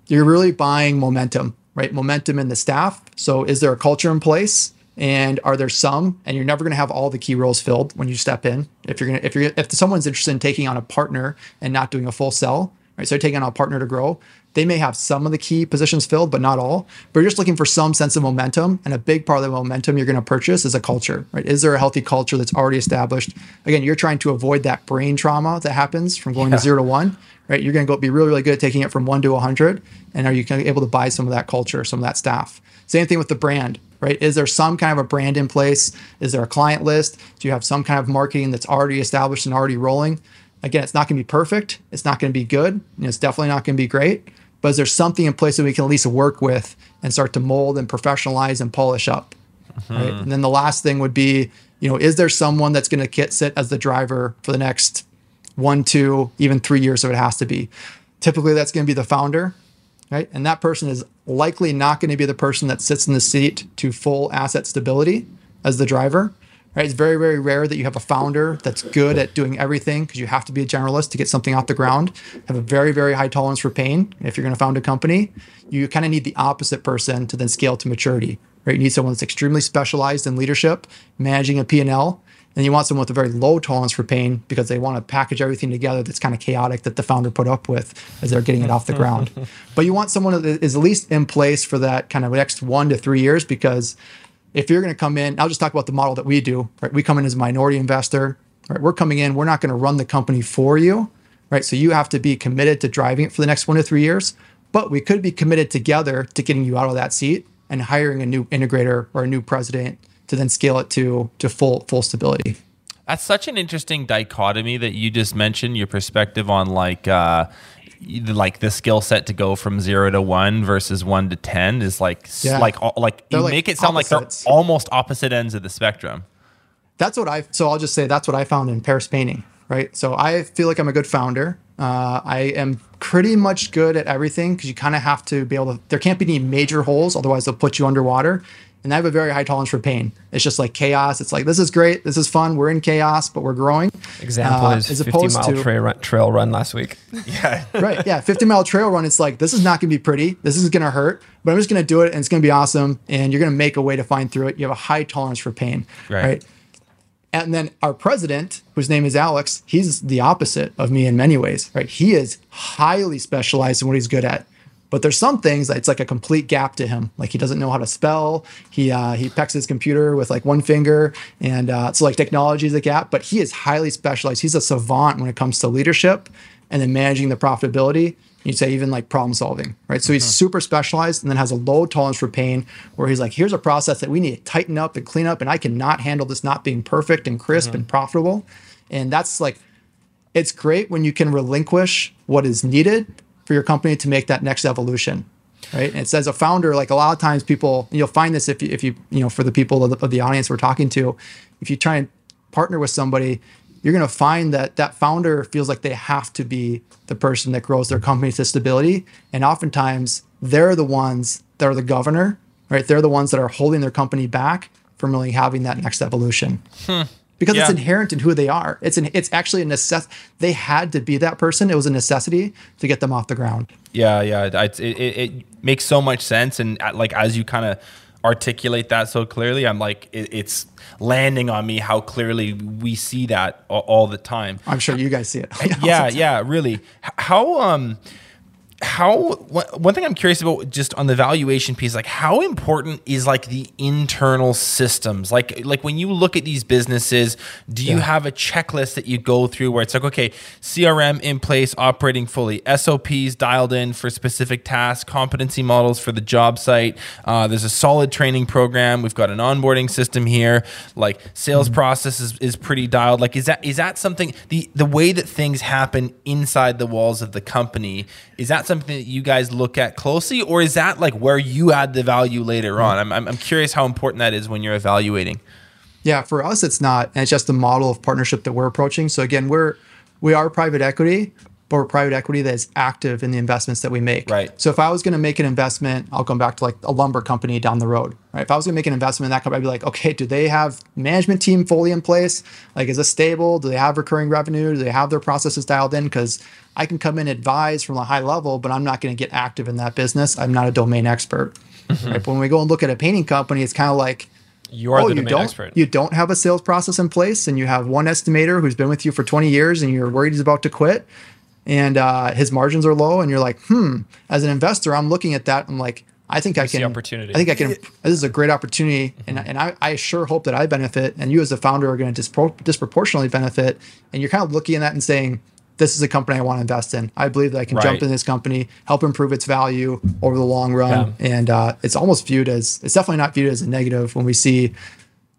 You're really buying momentum, right? Momentum in the staff. So is there a culture in place? and are there some and you're never going to have all the key roles filled when you step in if you're going to if you're if someone's interested in taking on a partner and not doing a full sell right? So taking on a partner to grow. They may have some of the key positions filled, but not all. But you're just looking for some sense of momentum. And a big part of the momentum you're going to purchase is a culture, right? Is there a healthy culture that's already established? Again, you're trying to avoid that brain trauma that happens from going yeah. to zero to one, right? You're going to go be really, really good at taking it from one to 100. And are you able to buy some of that culture, some of that staff? Same thing with the brand, right? Is there some kind of a brand in place? Is there a client list? Do you have some kind of marketing that's already established and already rolling? Again, it's not going to be perfect. It's not going to be good. And it's definitely not going to be great. But is there something in place that we can at least work with and start to mold and professionalize and polish up? Mm-hmm. Right. And then the last thing would be, you know, is there someone that's going to sit as the driver for the next one, two, even three years if it has to be? Typically, that's going to be the founder, right? And that person is likely not going to be the person that sits in the seat to full asset stability as the driver. Right? It's very, very rare that you have a founder that's good at doing everything because you have to be a generalist to get something off the ground. Have a very, very high tolerance for pain. If you're going to found a company, you kind of need the opposite person to then scale to maturity. Right? You need someone that's extremely specialized in leadership, managing a P&L, and you want someone with a very low tolerance for pain because they want to package everything together that's kind of chaotic that the founder put up with as they're getting it off the ground. but you want someone that is at least in place for that kind of next one to three years because if you're going to come in, I'll just talk about the model that we do. Right, we come in as a minority investor. Right, we're coming in. We're not going to run the company for you. Right, so you have to be committed to driving it for the next one to three years. But we could be committed together to getting you out of that seat and hiring a new integrator or a new president to then scale it to to full full stability. That's such an interesting dichotomy that you just mentioned. Your perspective on like. Uh, like the skill set to go from zero to one versus one to ten is like yeah. like like they're you like make it sound opposites. like they're almost opposite ends of the spectrum. That's what I. So I'll just say that's what I found in Paris painting. Right. So I feel like I'm a good founder. Uh, I am pretty much good at everything because you kind of have to be able to. There can't be any major holes, otherwise they'll put you underwater and I have a very high tolerance for pain. It's just like chaos. It's like this is great, this is fun. We're in chaos, but we're growing. Example uh, is as 50 mile to, trail, run, trail run last week. Yeah, right. Yeah, 50 mile trail run. It's like this is not going to be pretty. This is going to hurt, but I'm just going to do it, and it's going to be awesome. And you're going to make a way to find through it. You have a high tolerance for pain, right? right? And then our president, whose name is Alex, he's the opposite of me in many ways, right? He is highly specialized in what he's good at. But there's some things that it's like a complete gap to him. Like he doesn't know how to spell. He uh, he pecks his computer with like one finger, and uh, so like technology is a gap. But he is highly specialized. He's a savant when it comes to leadership and then managing the profitability. You'd say even like problem solving, right? So he's mm-hmm. super specialized and then has a low tolerance for pain, where he's like, here's a process that we need to tighten up and clean up, and I cannot handle this not being perfect and crisp mm-hmm. and profitable. And that's like, it's great when you can relinquish what is needed for your company to make that next evolution right? And it says a founder like a lot of times people you'll find this if you if you you know for the people of the, of the audience we're talking to if you try and partner with somebody you're going to find that that founder feels like they have to be the person that grows their company to stability. And oftentimes they're the ones that are the governor right? They're the ones that are holding their company back from really having that next evolution. Hmm because yeah. it's inherent in who they are. It's an it's actually a necessity. They had to be that person. It was a necessity to get them off the ground. Yeah, yeah. It, it, it makes so much sense, and uh, like as you kind of articulate that so clearly, I'm like it, it's landing on me how clearly we see that all, all the time. I'm sure you guys see it. yeah, yeah, really. How um how one thing I'm curious about just on the valuation piece, like how important is like the internal systems? Like like when you look at these businesses, do you yeah. have a checklist that you go through where it's like, okay, CRM in place, operating fully, SOPs dialed in for specific tasks, competency models for the job site. Uh, there's a solid training program. We've got an onboarding system here. Like sales mm-hmm. process is, is pretty dialed. Like is that is that something the the way that things happen inside the walls of the company? Is that something that you guys look at closely, or is that like where you add the value later on? I'm, I'm, I'm curious how important that is when you're evaluating. Yeah, for us, it's not. And it's just the model of partnership that we're approaching. So again, we're we are private equity, but we're private equity that is active in the investments that we make. Right. So if I was going to make an investment, I'll come back to like a lumber company down the road. Right. If I was going to make an investment in that company, I'd be like, okay, do they have management team fully in place? Like, is this stable? Do they have recurring revenue? Do they have their processes dialed in? Because I can come in and advise from a high level, but I'm not going to get active in that business. I'm not a domain expert. Mm-hmm. Right. But when we go and look at a painting company, it's kind of like you are oh, the domain you don't, expert. You don't have a sales process in place, and you have one estimator who's been with you for 20 years, and you're worried he's about to quit and uh, his margins are low, and you're like, hmm. As an investor, I'm looking at that. I'm like, I think you I can. opportunity. I think I can. This is a great opportunity, mm-hmm. and and I, I sure hope that I benefit, and you as a founder are going to dispro- disproportionately benefit. And you're kind of looking at that and saying, this is a company I want to invest in. I believe that I can right. jump in this company, help improve its value over the long run, yeah. and uh, it's almost viewed as it's definitely not viewed as a negative when we see.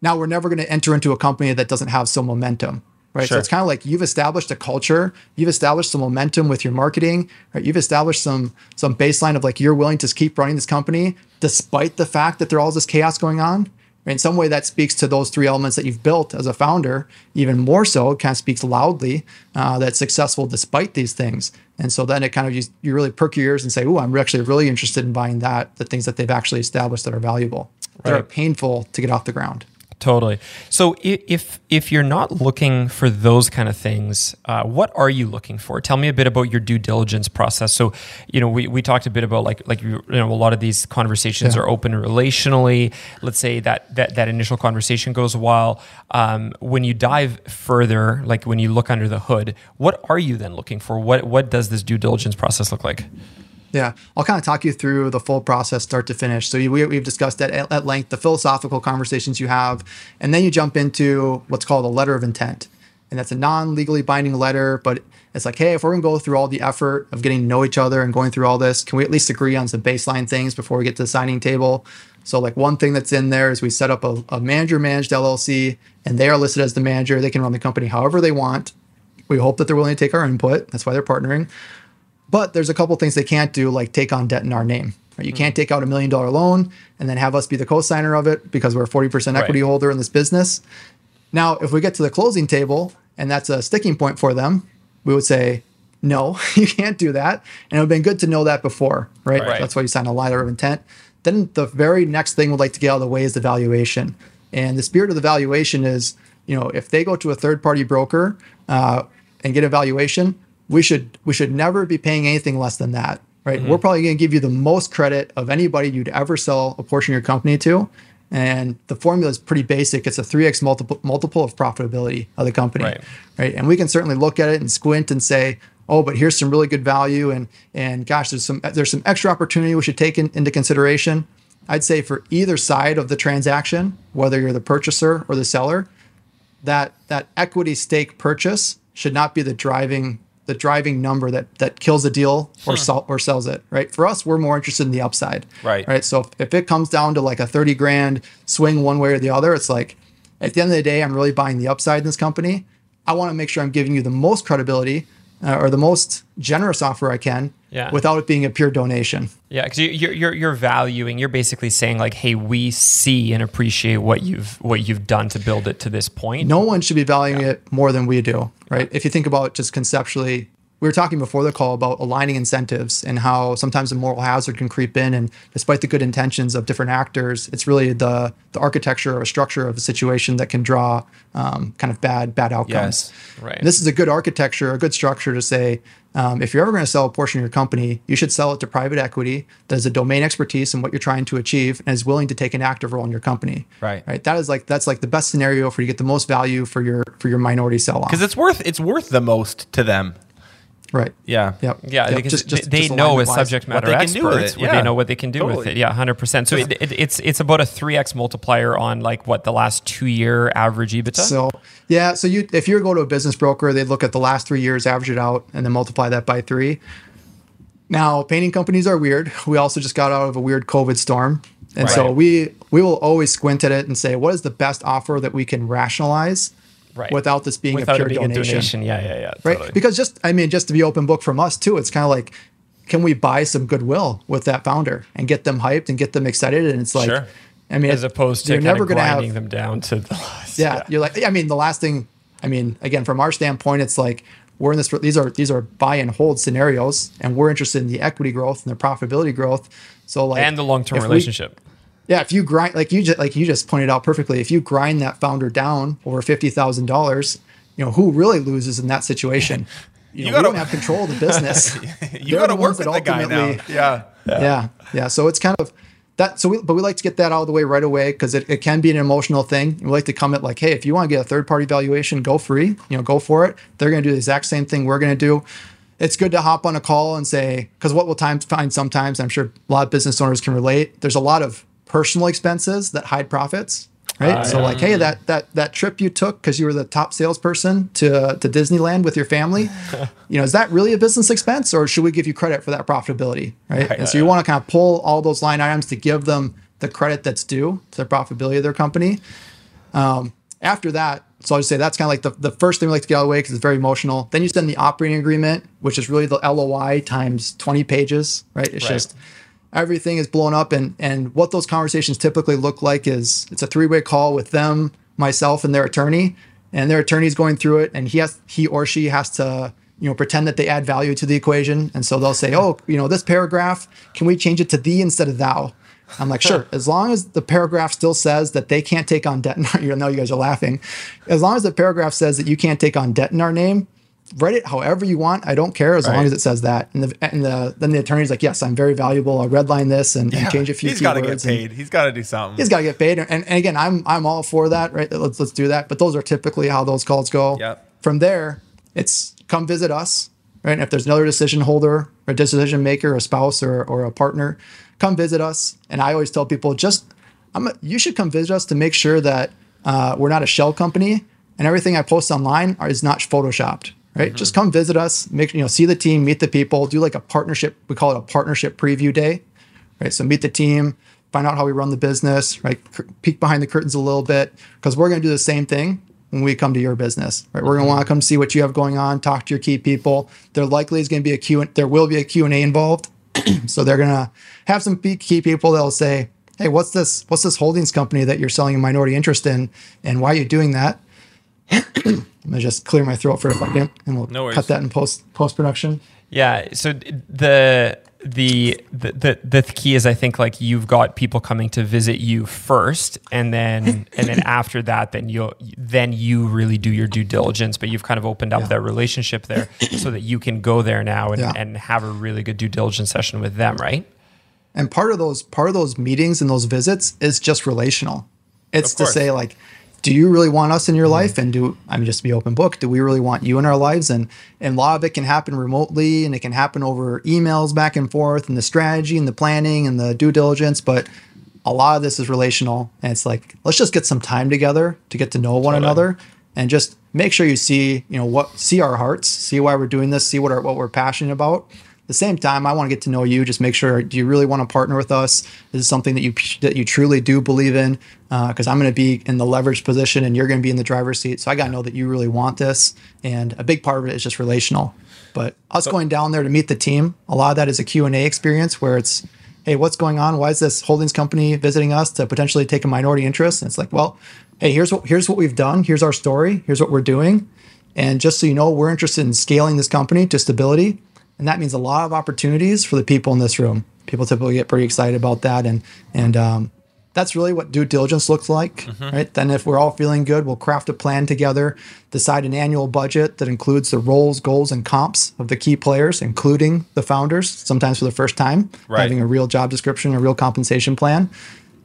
Now we're never going to enter into a company that doesn't have some momentum right? Sure. So it's kind of like you've established a culture, you've established some momentum with your marketing, right? You've established some some baseline of like you're willing to keep running this company despite the fact that there's all this chaos going on. In some way, that speaks to those three elements that you've built as a founder. Even more so, it kind of speaks loudly uh, that's successful despite these things. And so then it kind of you, you really perk your ears and say, "Oh, I'm actually really interested in buying that." The things that they've actually established that are valuable, right. that are painful to get off the ground. Totally. So if if you're not looking for those kind of things, uh, what are you looking for? Tell me a bit about your due diligence process. So, you know, we, we talked a bit about like like you know a lot of these conversations yeah. are open relationally. Let's say that that that initial conversation goes a while. Um, when you dive further, like when you look under the hood, what are you then looking for? What what does this due diligence process look like? Yeah, I'll kind of talk you through the full process, start to finish. So we, we've discussed at, at length the philosophical conversations you have, and then you jump into what's called a letter of intent, and that's a non-legally binding letter. But it's like, hey, if we're gonna go through all the effort of getting to know each other and going through all this, can we at least agree on some baseline things before we get to the signing table? So like one thing that's in there is we set up a, a manager managed LLC, and they are listed as the manager. They can run the company however they want. We hope that they're willing to take our input. That's why they're partnering. But there's a couple things they can't do, like take on debt in our name. Right? You mm-hmm. can't take out a million dollar loan and then have us be the co-signer of it because we're a 40% equity right. holder in this business. Now, if we get to the closing table and that's a sticking point for them, we would say, no, you can't do that. And it would have been good to know that before, right? right. That's why you sign a letter of intent. Then the very next thing we'd like to get out of the way is the valuation. And the spirit of the valuation is, you know, if they go to a third party broker uh, and get a valuation, we should we should never be paying anything less than that right? Mm-hmm. we're probably going to give you the most credit of anybody you'd ever sell a portion of your company to. And the formula is pretty basic. It's a 3x multiple multiple of profitability of the company right. right? And we can certainly look at it and squint and say oh but here's some really good value and and gosh there's some there's some extra opportunity we should take in, into consideration. I'd say for either side of the transaction whether you're the purchaser or the seller that that equity stake purchase should not be the driving the driving number that that kills a deal or hmm. sell, or sells it, right? For us, we're more interested in the upside, right? Right. So if, if it comes down to like a thirty grand swing one way or the other, it's like at the end of the day, I'm really buying the upside in this company. I want to make sure I'm giving you the most credibility uh, or the most generous offer I can yeah. without it being a pure donation. Yeah, because you're, you're you're valuing. You're basically saying like, hey, we see and appreciate what you've what you've done to build it to this point. No one should be valuing yeah. it more than we do, right? If you think about just conceptually, we were talking before the call about aligning incentives and how sometimes a moral hazard can creep in. And despite the good intentions of different actors it's really the the architecture or structure of a situation that can draw um, kind of bad bad outcomes. Yes, right. And this is a good architecture a good structure to say um, if you're ever going to sell a portion of your company you should sell it to private equity that has a domain expertise in what you're trying to achieve and is willing to take an active role in your company. Right. Right? That is like that's like the best scenario for you to get the most value for your for your minority sell off because it's worth it's worth the most to them Right. Yeah. Yep. Yeah, Yep. Just- just- they just know as subject matter they can do with experts, yeah. they know what they can do with it. Yeah, hundred percent. So it, it, it's it's about a three x multiplier on like what the last two year average EBITDA. So yeah, so you if you were to go to a business broker, they'd look at the last three years, average it out, and then multiply that by three. Now, painting companies are weird. We also just got out of a weird COVID storm, and so we we will always squint at it and say, what is the best offer that we can rationalize right. without this being Without a pure being donation, a donation. Yeah, yeah, yeah. right? totally. Because just I mean, just to be open book from us too, it's kind of like, can we buy some goodwill with that founder and get them hyped and get them excited? And it's like, Sure. I mean, as opposed to you're never going to grinding have them down to the last. yeah, you're like I mean the last thing I mean again from our standpoint it's like we're in this these are these are buy and hold scenarios and we're interested in the equity growth and the profitability growth so like and the long term if we- relationship. Yeah if you grind like you just like you just pointed out perfectly if you grind that founder down over $50,000 you know who really loses in that situation you, know, gotta- we don't have control of the business You got to work ones with that the guy now. ultimately- Yeah. yeah. yeah so it's kind of that so we, but we like to get that out of the way right away because it, it can be an emotional thing we like to come at like hey if you want to get a third party valuation go free you know go for it they're going to do the exact same thing we're going to do it's good to hop on a call and say because what we'll time find sometimes i'm sure a lot of business owners can relate there's a lot of personal expenses that hide profits right? So like hey that that that trip you took because you were the top salesperson to to disneyland with your family you know is that really a business expense or should we give you credit for that profitability right, and so you want to kind of pull all those line items to give them the credit that's due to the profitability of their company. Um, after that so i'll just say that's kind of like the, the first thing we like to get out of the way because it's very emotional. Then you send the operating agreement which is really the loi times 20 pages right? It's Right. just everything is blown up and and what those conversations typically look like is it's a three-way call with them myself and their attorney and their attorney's going through it and he has he or she has to you know pretend that they add value to the equation and so they'll say oh you know this paragraph can we change it to thee instead of thou? I'm like sure as long as the paragraph still says that they can't take on debt in our, you know you guys are laughing. As long as the paragraph says that you can't take on debt in our name write it however you want. I don't care as long as it says that. And the and the then the attorney's like, yes, I'm very valuable. I'll redline this and, and change a few. He's got to get paid. He's got to do something. He's got to get paid. And, and again, I'm I'm all for that. Right? Let's let's do that. But those are typically how those calls go. Yep. From there, it's come visit us. Right? And if there's another decision holder, or decision maker, a spouse, or or a partner, come visit us. And I always tell people, just I'm a, you should come visit us to make sure that uh, we're not a shell company and everything I post online are, is not photoshopped. Right? Mm-hmm. Just come visit us. Make you know, see the team, meet the people, do like a partnership. We call it a partnership preview day right? So meet the team, find out how we run the business, right? Peek behind the curtains a little bit because we're going to do the same thing when we come to your business, right? We're going to mm-hmm. want to come see what you have going on, talk to your key people. There likely is going to be a Q, there will be a Q and A involved. so they're going to have some key key people that'll say, "Hey, what's this? What's this holdings company that you're selling a minority interest in, and why are you doing that?" I'm gonna just clear my throat for a second, and we'll No cut that in post post production. Yeah. So the the the the the key is I think like you've got people coming to visit you first, and then and then after that, then you then you really do your due diligence. But you've kind of opened up that relationship there, so that you can go there now and, Yeah. and have a really good due diligence session with them, right? And part of those part of those meetings and those visits is just relational. It's to say like, do you really want us in your mm-hmm. life? And do I mean just to be open book? Do we really want you in our lives? And and a lot of it can happen remotely, and it can happen over emails back and forth, and the strategy and the planning and the due diligence. But a lot of this is relational, and it's like let's just get some time together to get to know one another, and just make sure you see you know what see our hearts, see why we're doing this, see what our what we're passionate about the same time, I want to get to know you. Just make sure, do you really want to partner with us? Is this something that you that you truly do believe in? Uh, because I'm going to be in the leverage position, and you're going to be in the driver's seat. So I got to know that you really want this. And a big part of it is just relational. But us going down there to meet the team, a lot of that is a Q and A experience where it's, hey, what's going on? Why is this holdings company visiting us to potentially take a minority interest? And it's like, well, hey, here's what here's what we've done. Here's our story. Here's what we're doing. And just so you know, we're interested in scaling this company to stability. And that means a lot of opportunities for the people in this room. People typically get pretty excited about that. And, and, um, that's really what due diligence looks like, right? Then, if we're all feeling good, we'll craft a plan together, decide an annual budget that includes the roles, goals, and comps of the key players, including the founders, sometimes for the first time, Right. having a real job description, a real compensation plan.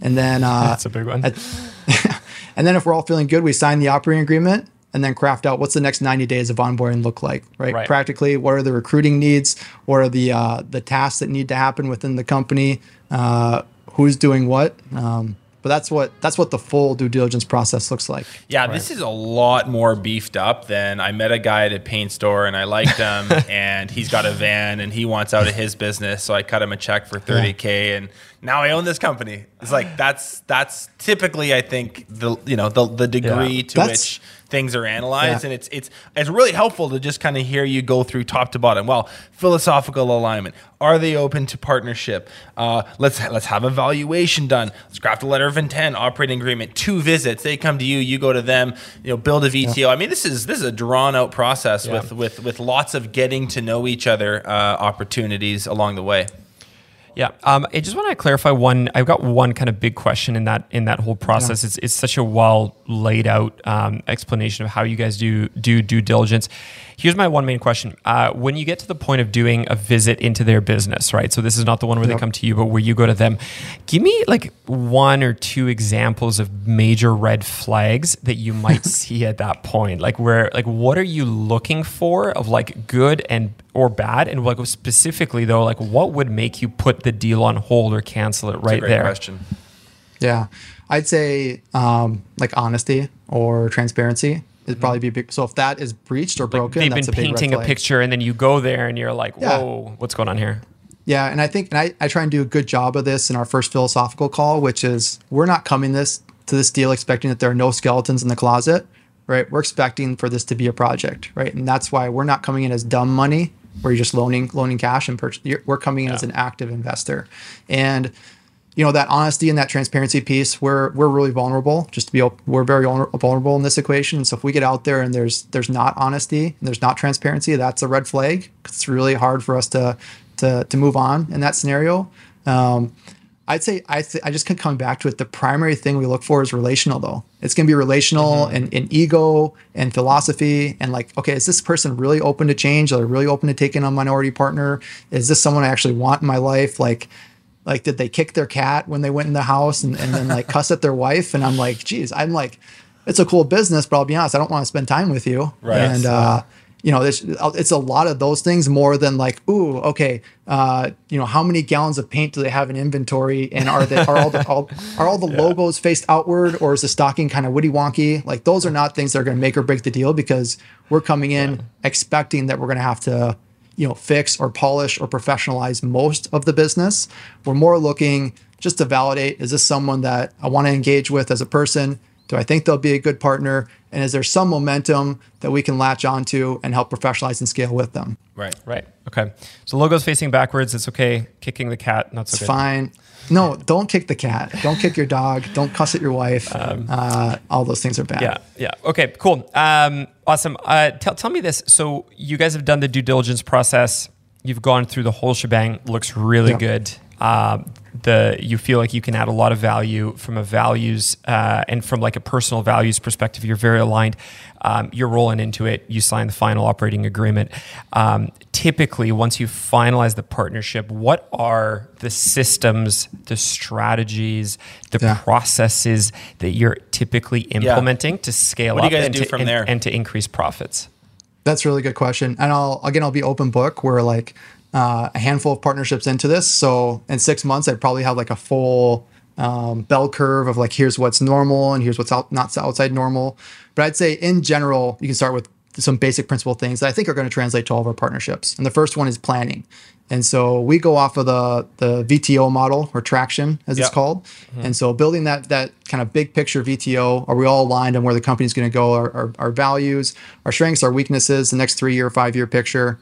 And then, uh, That's a big one. and then if we're all feeling good, we sign the operating agreement and then craft out what's the next 90 days of onboarding look like, right? right. Practically, what are the recruiting needs? What are the uh, the tasks that need to happen within the company? Uh, who's doing what? Um, but that's what that's what the full due diligence process looks like. Yeah, right. this is a lot more beefed up than I met a guy at a paint store and I liked him and he's got a van and he wants out of his business, so I cut him a check for 30k yeah. and now I own this company. It's like that's that's typically I think the you know the the degree yeah. to that's, which things are analyzed, yeah. and it's it's it's really helpful to just kind of hear you go through top to bottom. Well, philosophical alignment. Are they open to partnership? Uh, let's let's have a valuation done. Let's craft a letter of intent, operating agreement, two visits. They come to you, you go to them. You know, build a VTO. Yeah. I mean, this is this is a drawn out process yeah. with with with lots of getting to know each other uh, opportunities along the way. Yeah, um, I just want to clarify one. I've got one kind of big question in that in that whole process. Yeah. It's, it's such a well laid out um, explanation of how you guys do do due diligence. Here's my one main question: uh, When you get to the point of doing a visit into their business, right? So this is not the one where yep. they come to you, but where you go to them. Give me like one or two examples of major red flags that you might see at that point. Like where, like what are you looking for of like good and or bad, and like specifically though, like what would make you put the deal on hold or cancel it right there? Question. Yeah, I'd say um, like honesty or transparency is mm-hmm. probably be big. So if that is breached or broken, like they've been painting a, a, picture, and then you go there and you're like, "Whoa, yeah. what's going on here?" Yeah, and I think and I, I try and do a good job of this in our first philosophical call, which is we're not coming this to this deal expecting that there are no skeletons in the closet, right? We're expecting for this to be a project, right? And that's why we're not coming in as dumb money where you're just loaning loaning cash and purchase. We're coming in yeah. as an active investor, and you know that honesty and that transparency piece. We're we're really vulnerable. Just to be we're very vulnerable in this equation. so if we get out there and there's there's not honesty and there's not transparency, that's a red flag. It's really hard for us to to to move on in that scenario. Um, I'd say I th- I just keep coming back to it. The primary thing we look for is relational, though. It's going to be relational mm-hmm. and, and ego and philosophy and like, okay, is this person really open to change? Are they really open to taking a minority partner? Is this someone I actually want in my life? Like, like did they kick their cat when they went in the house and, and then like cuss at their wife? And I'm like, geez, I'm like, it's a cool business, but I'll be honest, I don't want to spend time with you. Right. And uh, you know, it's a lot of those things more than like, ooh, okay, uh, you know, how many gallons of paint do they have in inventory, and are they are all the all, are all the yeah. logos faced outward, or is the stocking kind of witty wonky? Like those are not things that are going to make or break the deal because we're coming in yeah. expecting that we're going to have to, you know, fix or polish or professionalize most of the business. We're more looking just to validate: is this someone that I want to engage with as a person? Do I think they'll be a good partner? And is there some momentum that we can latch onto and help professionalize and scale with them? Right, right. Okay. So logos facing backwards, it's okay. Kicking the cat, not so it's good. fine. No, don't kick the cat. Don't kick your dog. Don't cuss at your wife. Um, uh, all those things are bad. Yeah, yeah. Okay, cool. Um, awesome. Uh, tell, tell me this. So you guys have done the due diligence process. You've gone through the whole shebang. Looks really yeah. good. Um, the you feel like you can add a lot of value from a values uh, and from like a personal values perspective. You're very aligned. Um, you're rolling into it. You sign the final operating agreement. Um, typically, once you finalize the partnership, what are the systems, the strategies, the yeah. processes that you're typically implementing yeah. to scale what up do you guys and, do to, from and, there? and to increase profits? That's a really good question. And I'll again I'll be open book where like uh, a handful of partnerships into this. So in six months, I'd probably have like a full um, bell curve of like here's what's normal and here's what's out, not outside normal. But I'd say in general, you can start with some basic principle things that I think are going to translate to all of our partnerships. And the first one is planning. And so we go off of the the VTO model or traction as yep. it's called. Mm-hmm. And so building that that kind of big picture VTO, are we all aligned on where the company's going to go, our, our, our values, our strengths, our weaknesses, the next three year, five year picture.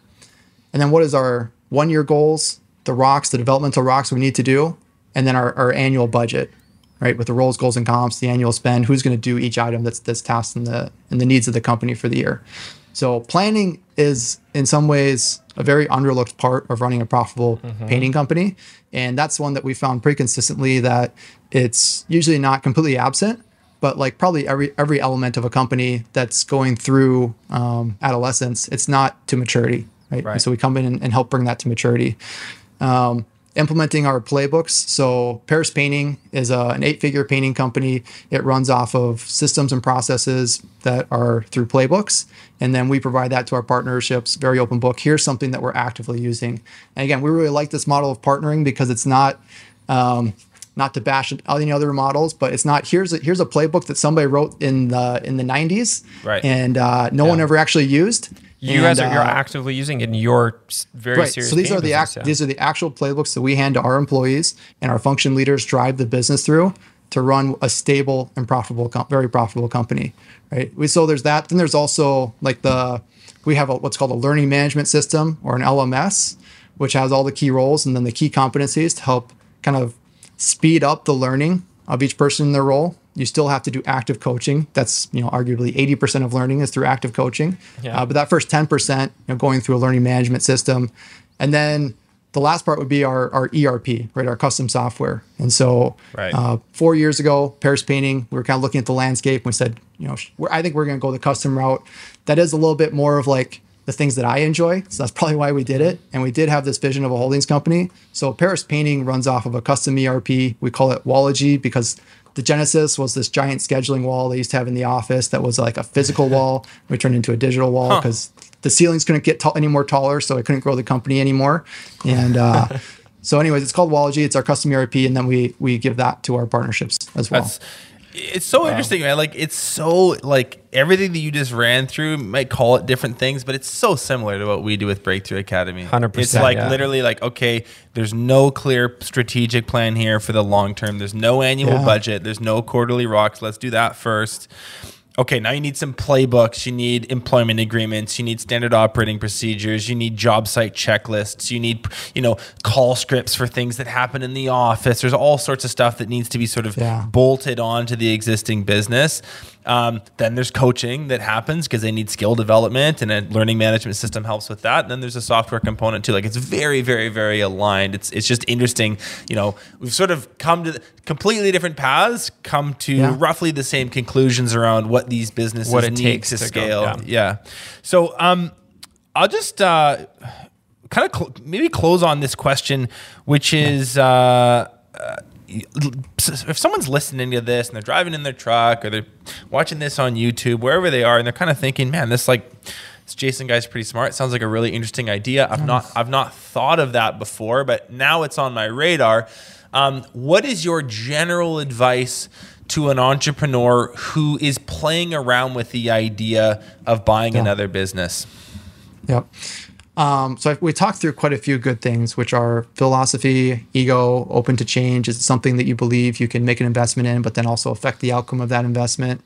And then what is our one year goals, the rocks, the developmental rocks we need to do, and then our, our annual budget, right? With the roles, goals, and comps, the annual spend, who's going to do each item that's that's tasked in the in the needs of the company for the year. So planning is in some ways a very underlooked part of running a profitable mm-hmm. painting company. And that's one that we found pretty consistently that it's usually not completely absent, but like probably every every element of a company that's going through um, adolescence, it's not to maturity right? right. so we come in and, and, help bring that to maturity. Um, implementing our playbooks. So Paris Painting is a, an eight-figure painting company. It runs off of systems and processes that are through playbooks, and then we provide that to our partnerships. Very open book. Here's something that we're actively using. And again, we really like this model of partnering because it's not. Um, not to bash any other models, but it's not. Here's a, here's a playbook that somebody wrote in the in the 90s, right? And uh, no yeah. one ever actually used you and, guys are you're uh, actively using it in your very right. serious. So these are the business, yeah. these are the actual playbooks that we hand to our employees and our function leaders drive the business through to run a stable and profitable, very profitable company. Right. We so there's that. Then there's also like the we have a, what's called a learning management system or an LMS, which has all the key roles and then the key competencies to help kind of speed up the learning of each person in their role you still have to do active coaching. That's you know arguably 80% of learning is through active coaching. Yeah. Uh, but that first 10%, you know, going through a learning management system, and then the last part would be our, our ERP, right? Our custom software. And so, right. uh, four years ago, Paris Painting, we were kind of looking at the landscape. And we said, you know, I think we're going to go the custom route. That is a little bit more of like the things that I enjoy. So that's probably why we did it. And we did have this vision of a holdings company. So Paris Painting runs off of a custom ERP. We call it Wallogy because the Genesis was this giant scheduling wall they used to have in the office that was like a physical wall. We turned into a digital wall because huh. the ceilings couldn't get t- any more taller, so I couldn't grow the company anymore. And uh, so, anyways, it's called Wallogy. It's our custom ERP, and then we we give that to our partnerships as well. That's, it's so wow. interesting, man. Like it's so like everything that you just ran through might call it different things, but it's so similar to what we do with Breakthrough Academy. Hundred percent. It's like yeah. literally like okay, there's no clear strategic plan here for the long term. There's no annual yeah. budget. There's no quarterly rocks. Let's do that first okay, now you need some playbooks, you need employment agreements, you need standard operating procedures, you need job site checklists, you need, you know, call scripts for things that happen in the office. There's all sorts of stuff that needs to be sort of yeah. bolted onto the existing business. Um, then there's coaching that happens because they need skill development and a learning management system helps with that. And then there's a software component too. Like it's very, very, very aligned. It's it's just interesting. You know, we've sort of come to completely different paths, come to yeah. roughly the same conclusions around what these businesses what it need takes to, to scale. Go, yeah. yeah. So um, I'll just uh, kind of cl- maybe close on this question, which is. Uh, uh, if someone's listening to this and they're driving in their truck or they're watching this on YouTube, wherever they are, and they're kind of thinking, man, this like this Jason guy's pretty smart. sounds like a really interesting idea. I've not I've not thought of that before, but now it's on my radar. Um, what is your general advice to an entrepreneur who is playing around with the idea of buying yeah. another business? Yep. Um, so we talked through quite a few good things, which are philosophy, ego, open to change. Is something that you believe you can make an investment in, but then also affect the outcome of that investment?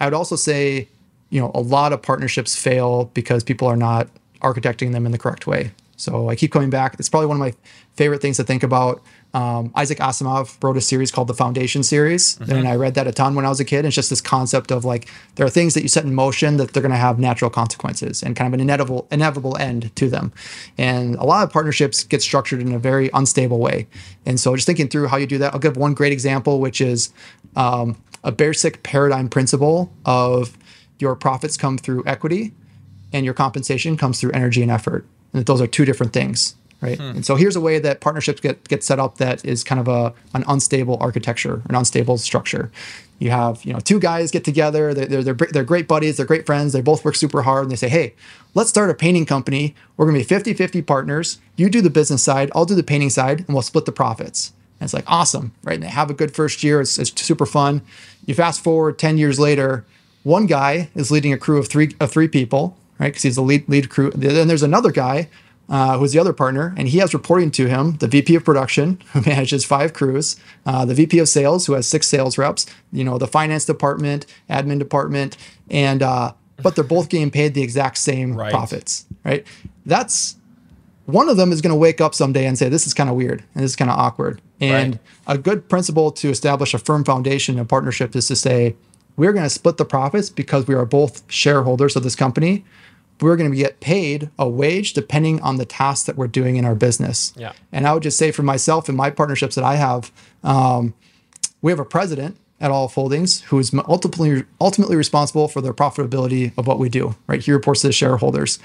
I would also say, you know, a lot of partnerships fail because people are not architecting them in the correct way. So I keep coming back. It's probably one of my favorite things to think about um, Isaac Asimov wrote a series called the Foundation series, mm-hmm. and I read that a ton when I was a kid. And it's just this concept of like there are things that you set in motion that they're going to have natural consequences and kind of an inevitable inevitable end to them. And a lot of partnerships get structured in a very unstable way. And so just thinking through how you do that, I'll give one great example, which is um, a basic paradigm principle of your profits come through equity and your compensation comes through energy and effort. And that those are two different things right? Hmm. And so here's a way that partnerships get get set up that is kind of a an unstable architecture, an unstable structure. You have you know two guys get together, they're, they're, they're, they're great buddies, they're great friends, they both work super hard, and they say, hey, let's start a painting company. We're gonna be 50 50 partners. You do the business side, I'll do the painting side, and we'll split the profits. And it's like awesome, right? And they have a good first year, it's, it's super fun. You fast forward 10 years later, one guy is leading a crew of three of three people, right? Because he's the lead lead crew. Then there's another guy uh, who's the other partner, and he has reporting to him the VP of production, who manages five crews, uh, the VP of sales, who has six sales reps, you know, the finance department, admin department, and uh, but they're both getting paid the exact same right. profits, right? That's one of them is going to wake up someday and say, "This is kind of weird and this is kind of awkward." And right. a good principle to establish a firm foundation in partnership is to say, "We're going to split the profits because we are both shareholders of this company." We're going to get paid a wage depending on the tasks that we're doing in our business. Yeah. And I would just say for myself and my partnerships that I have, um, we have a president at Aleph Holdings who is ultimately ultimately responsible for the profitability of what we do. Right, he reports to the shareholders.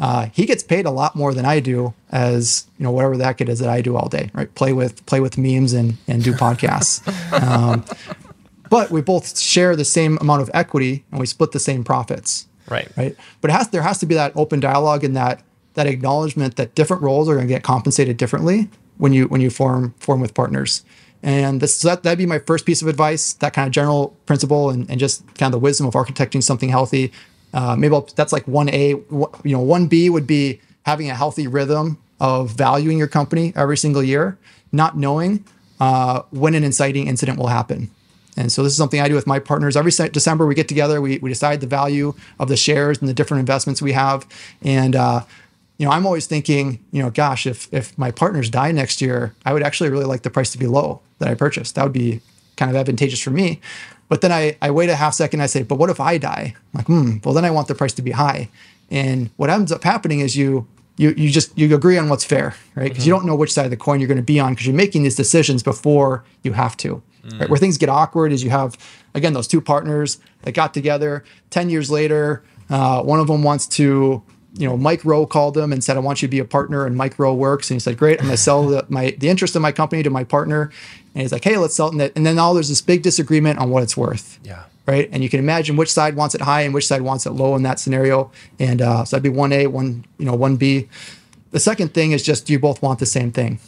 uh, he gets paid a lot more than I do as you know whatever that heck is that I do all day, right? Play with play with memes and and do podcasts. um, but we both share the same amount of equity and we split the same profits. Right. Right. But has there has to be that open dialogue and that that acknowledgement that different roles are going to get compensated differently when you when you form form with partners. And this so that that'd be my first piece of advice. That kind of general principle and, and just kind of the wisdom of architecting something healthy. Uh, maybe I'll, that's like one A. You know, one B would be having a healthy rhythm of valuing your company every single year, not knowing uh, when an inciting incident will happen. And so this is something I do with my partners. Every December we get together, we, we decide the value of the shares and the different investments we have. And uh, you know, I'm always thinking, you know, gosh, if if my partners die next year, I would actually really like the price to be low that I purchased. That would be kind of advantageous for me. But then I, I wait a half second, I say, but what if I die? I'm like, hmm, well then I want the price to be high. And what ends up happening is you you you just you agree on what's fair, right? Because mm-hmm. you don't know which side of the coin you're going to be on because you're making these decisions before you have to. Mm. Right? Where things get awkward is you have again those two partners that got together. Ten years later, uh, one of them wants to you know, Mike Rowe called him and said, "I want you to be a partner." And Mike Rowe works, and he said, "Great, I'm going to sell the, my the interest of my company to my partner." And he's like, "Hey, let's sell it." And then all there's this big disagreement on what it's worth. Yeah right? And you can imagine which side wants it high and which side wants it low in that scenario. And uh, so that'd be one A, one you know, one B. The second thing is just you both want the same thing,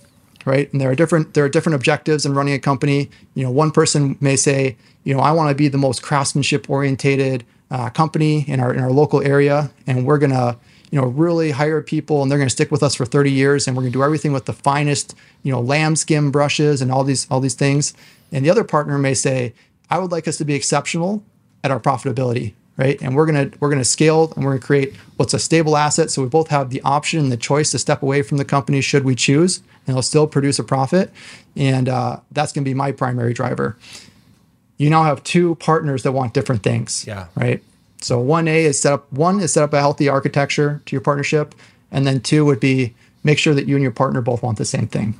right? And there are different there are different objectives in running a company. You know, one person may say, you know, I want to be the most craftsmanship orientated uh, company in our in our local area, and we're gonna you know really hire people and they're going to stick with us for 30 years and we're going to do everything with the finest you know lambskin brushes and all these all these things and the other partner may say I would like us to be exceptional at our profitability, right? And we're gonna we're gonna scale and we're gonna create what's a stable asset. So we both have the option and the choice to step away from the company should we choose, and it'll still produce a profit. And uh, that's gonna be my primary driver. You now have two partners that want different things. Yeah. Right. So one A is set up one is set up a healthy architecture to your partnership, and then two would be make sure that you and your partner both want the same thing.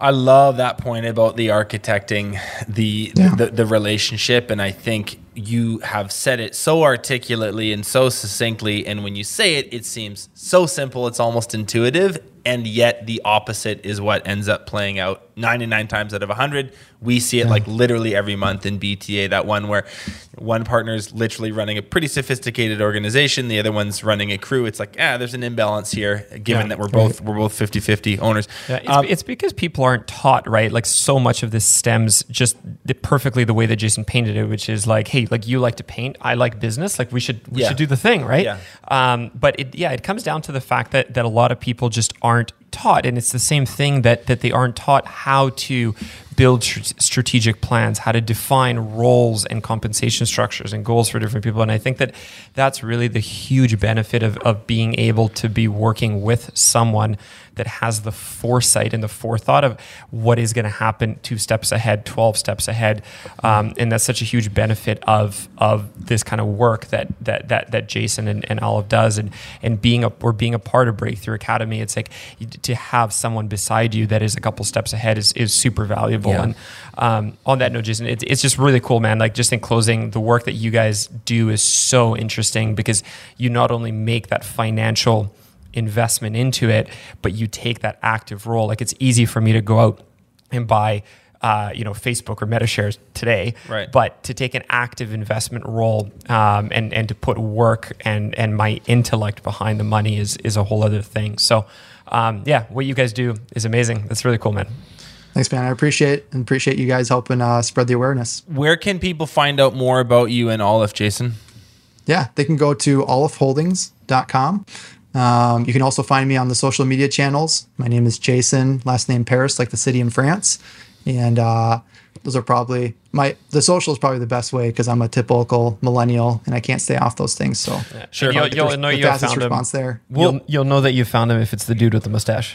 I love that point about the architecting the, yeah. the, the relationship, and I think you have said it so articulately and so succinctly. And when you say it, it seems so simple, it's almost intuitive. And yet, the opposite is what ends up playing out 99 times out of 100. We see it yeah. like literally every month in BTA, that one where one partner is literally running a pretty sophisticated organization, the other one's running a crew. It's like, ah, there's an imbalance here, given yeah, that we're both we're both 50 50 owners. Yeah, it's, um, it's, because people aren't taught, right? Like, so much of this stems just the, perfectly the way that Jason painted it, which is like, hey, like you like to paint, I like business. Like we should we yeah. should do the thing, right? Yeah. Um, but it, yeah, it comes down to the fact that that a lot of people just aren't taught, and it's the same thing that that they aren't taught how to build tr- strategic plans, how to define roles and compensation structures and goals for different people. And I think that that's really the huge benefit of, of being able to be working with someone that has the foresight and the forethought of what is going to happen two steps ahead, 12 steps ahead. Um, and that's such a huge benefit of, of this kind of work that, that, that, that Jason and, and Aleph does. And, and being a, or being a part of Breakthrough Academy, it's like to have someone beside you that is a couple steps ahead is, is super valuable. Yeah. And um, on that note, Jason, it's, it's just really cool, man. Like just in closing, the work that you guys do is so interesting because you not only make that financial investment into it, but you take that active role. Like it's easy for me to go out and buy uh, you know Facebook or Meta shares today, right. but to take an active investment role um, and and to put work and and my intellect behind the money is is a whole other thing. So um, yeah, what you guys do is amazing. That's really cool, man. Thanks, man. I appreciate and appreciate you guys helping uh, spread the awareness. Where can people find out more about you and Aleph, Jason? Yeah, they can go to alephholdings.com. Um, you can also find me on the social media channels. My name is Jason, last name Paris, like the city in France. And uh, those are probably my the social is probably the best way because I'm a typical millennial and I can't stay off those things. So yeah, sure, you'll, you'll know you found response him. there. We'll, you'll, you'll know that you found him if it's the dude with the mustache.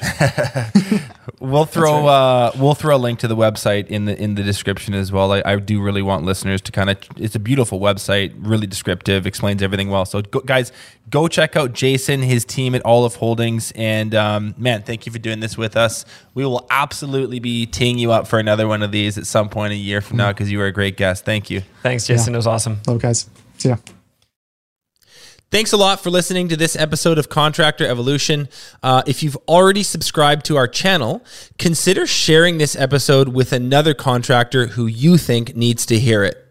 we'll throw right. uh, we'll throw a link to the website in the in the description as well. I, I do really want listeners to kind of it's a beautiful website, really descriptive, explains everything well. So go, guys, go check out Jason, his team at Aleph Holdings, and um, man, thank you for doing this with us. We will absolutely be teeing you up for another one of these at some point a year from now because you were a great guest. Thank you. Thanks, Jason. Yeah. It was awesome. Love guys. See ya. Thanks a lot for listening to this episode of Contractor Evolution. Uh, if you've already subscribed to our channel, consider sharing this episode with another contractor who you think needs to hear it.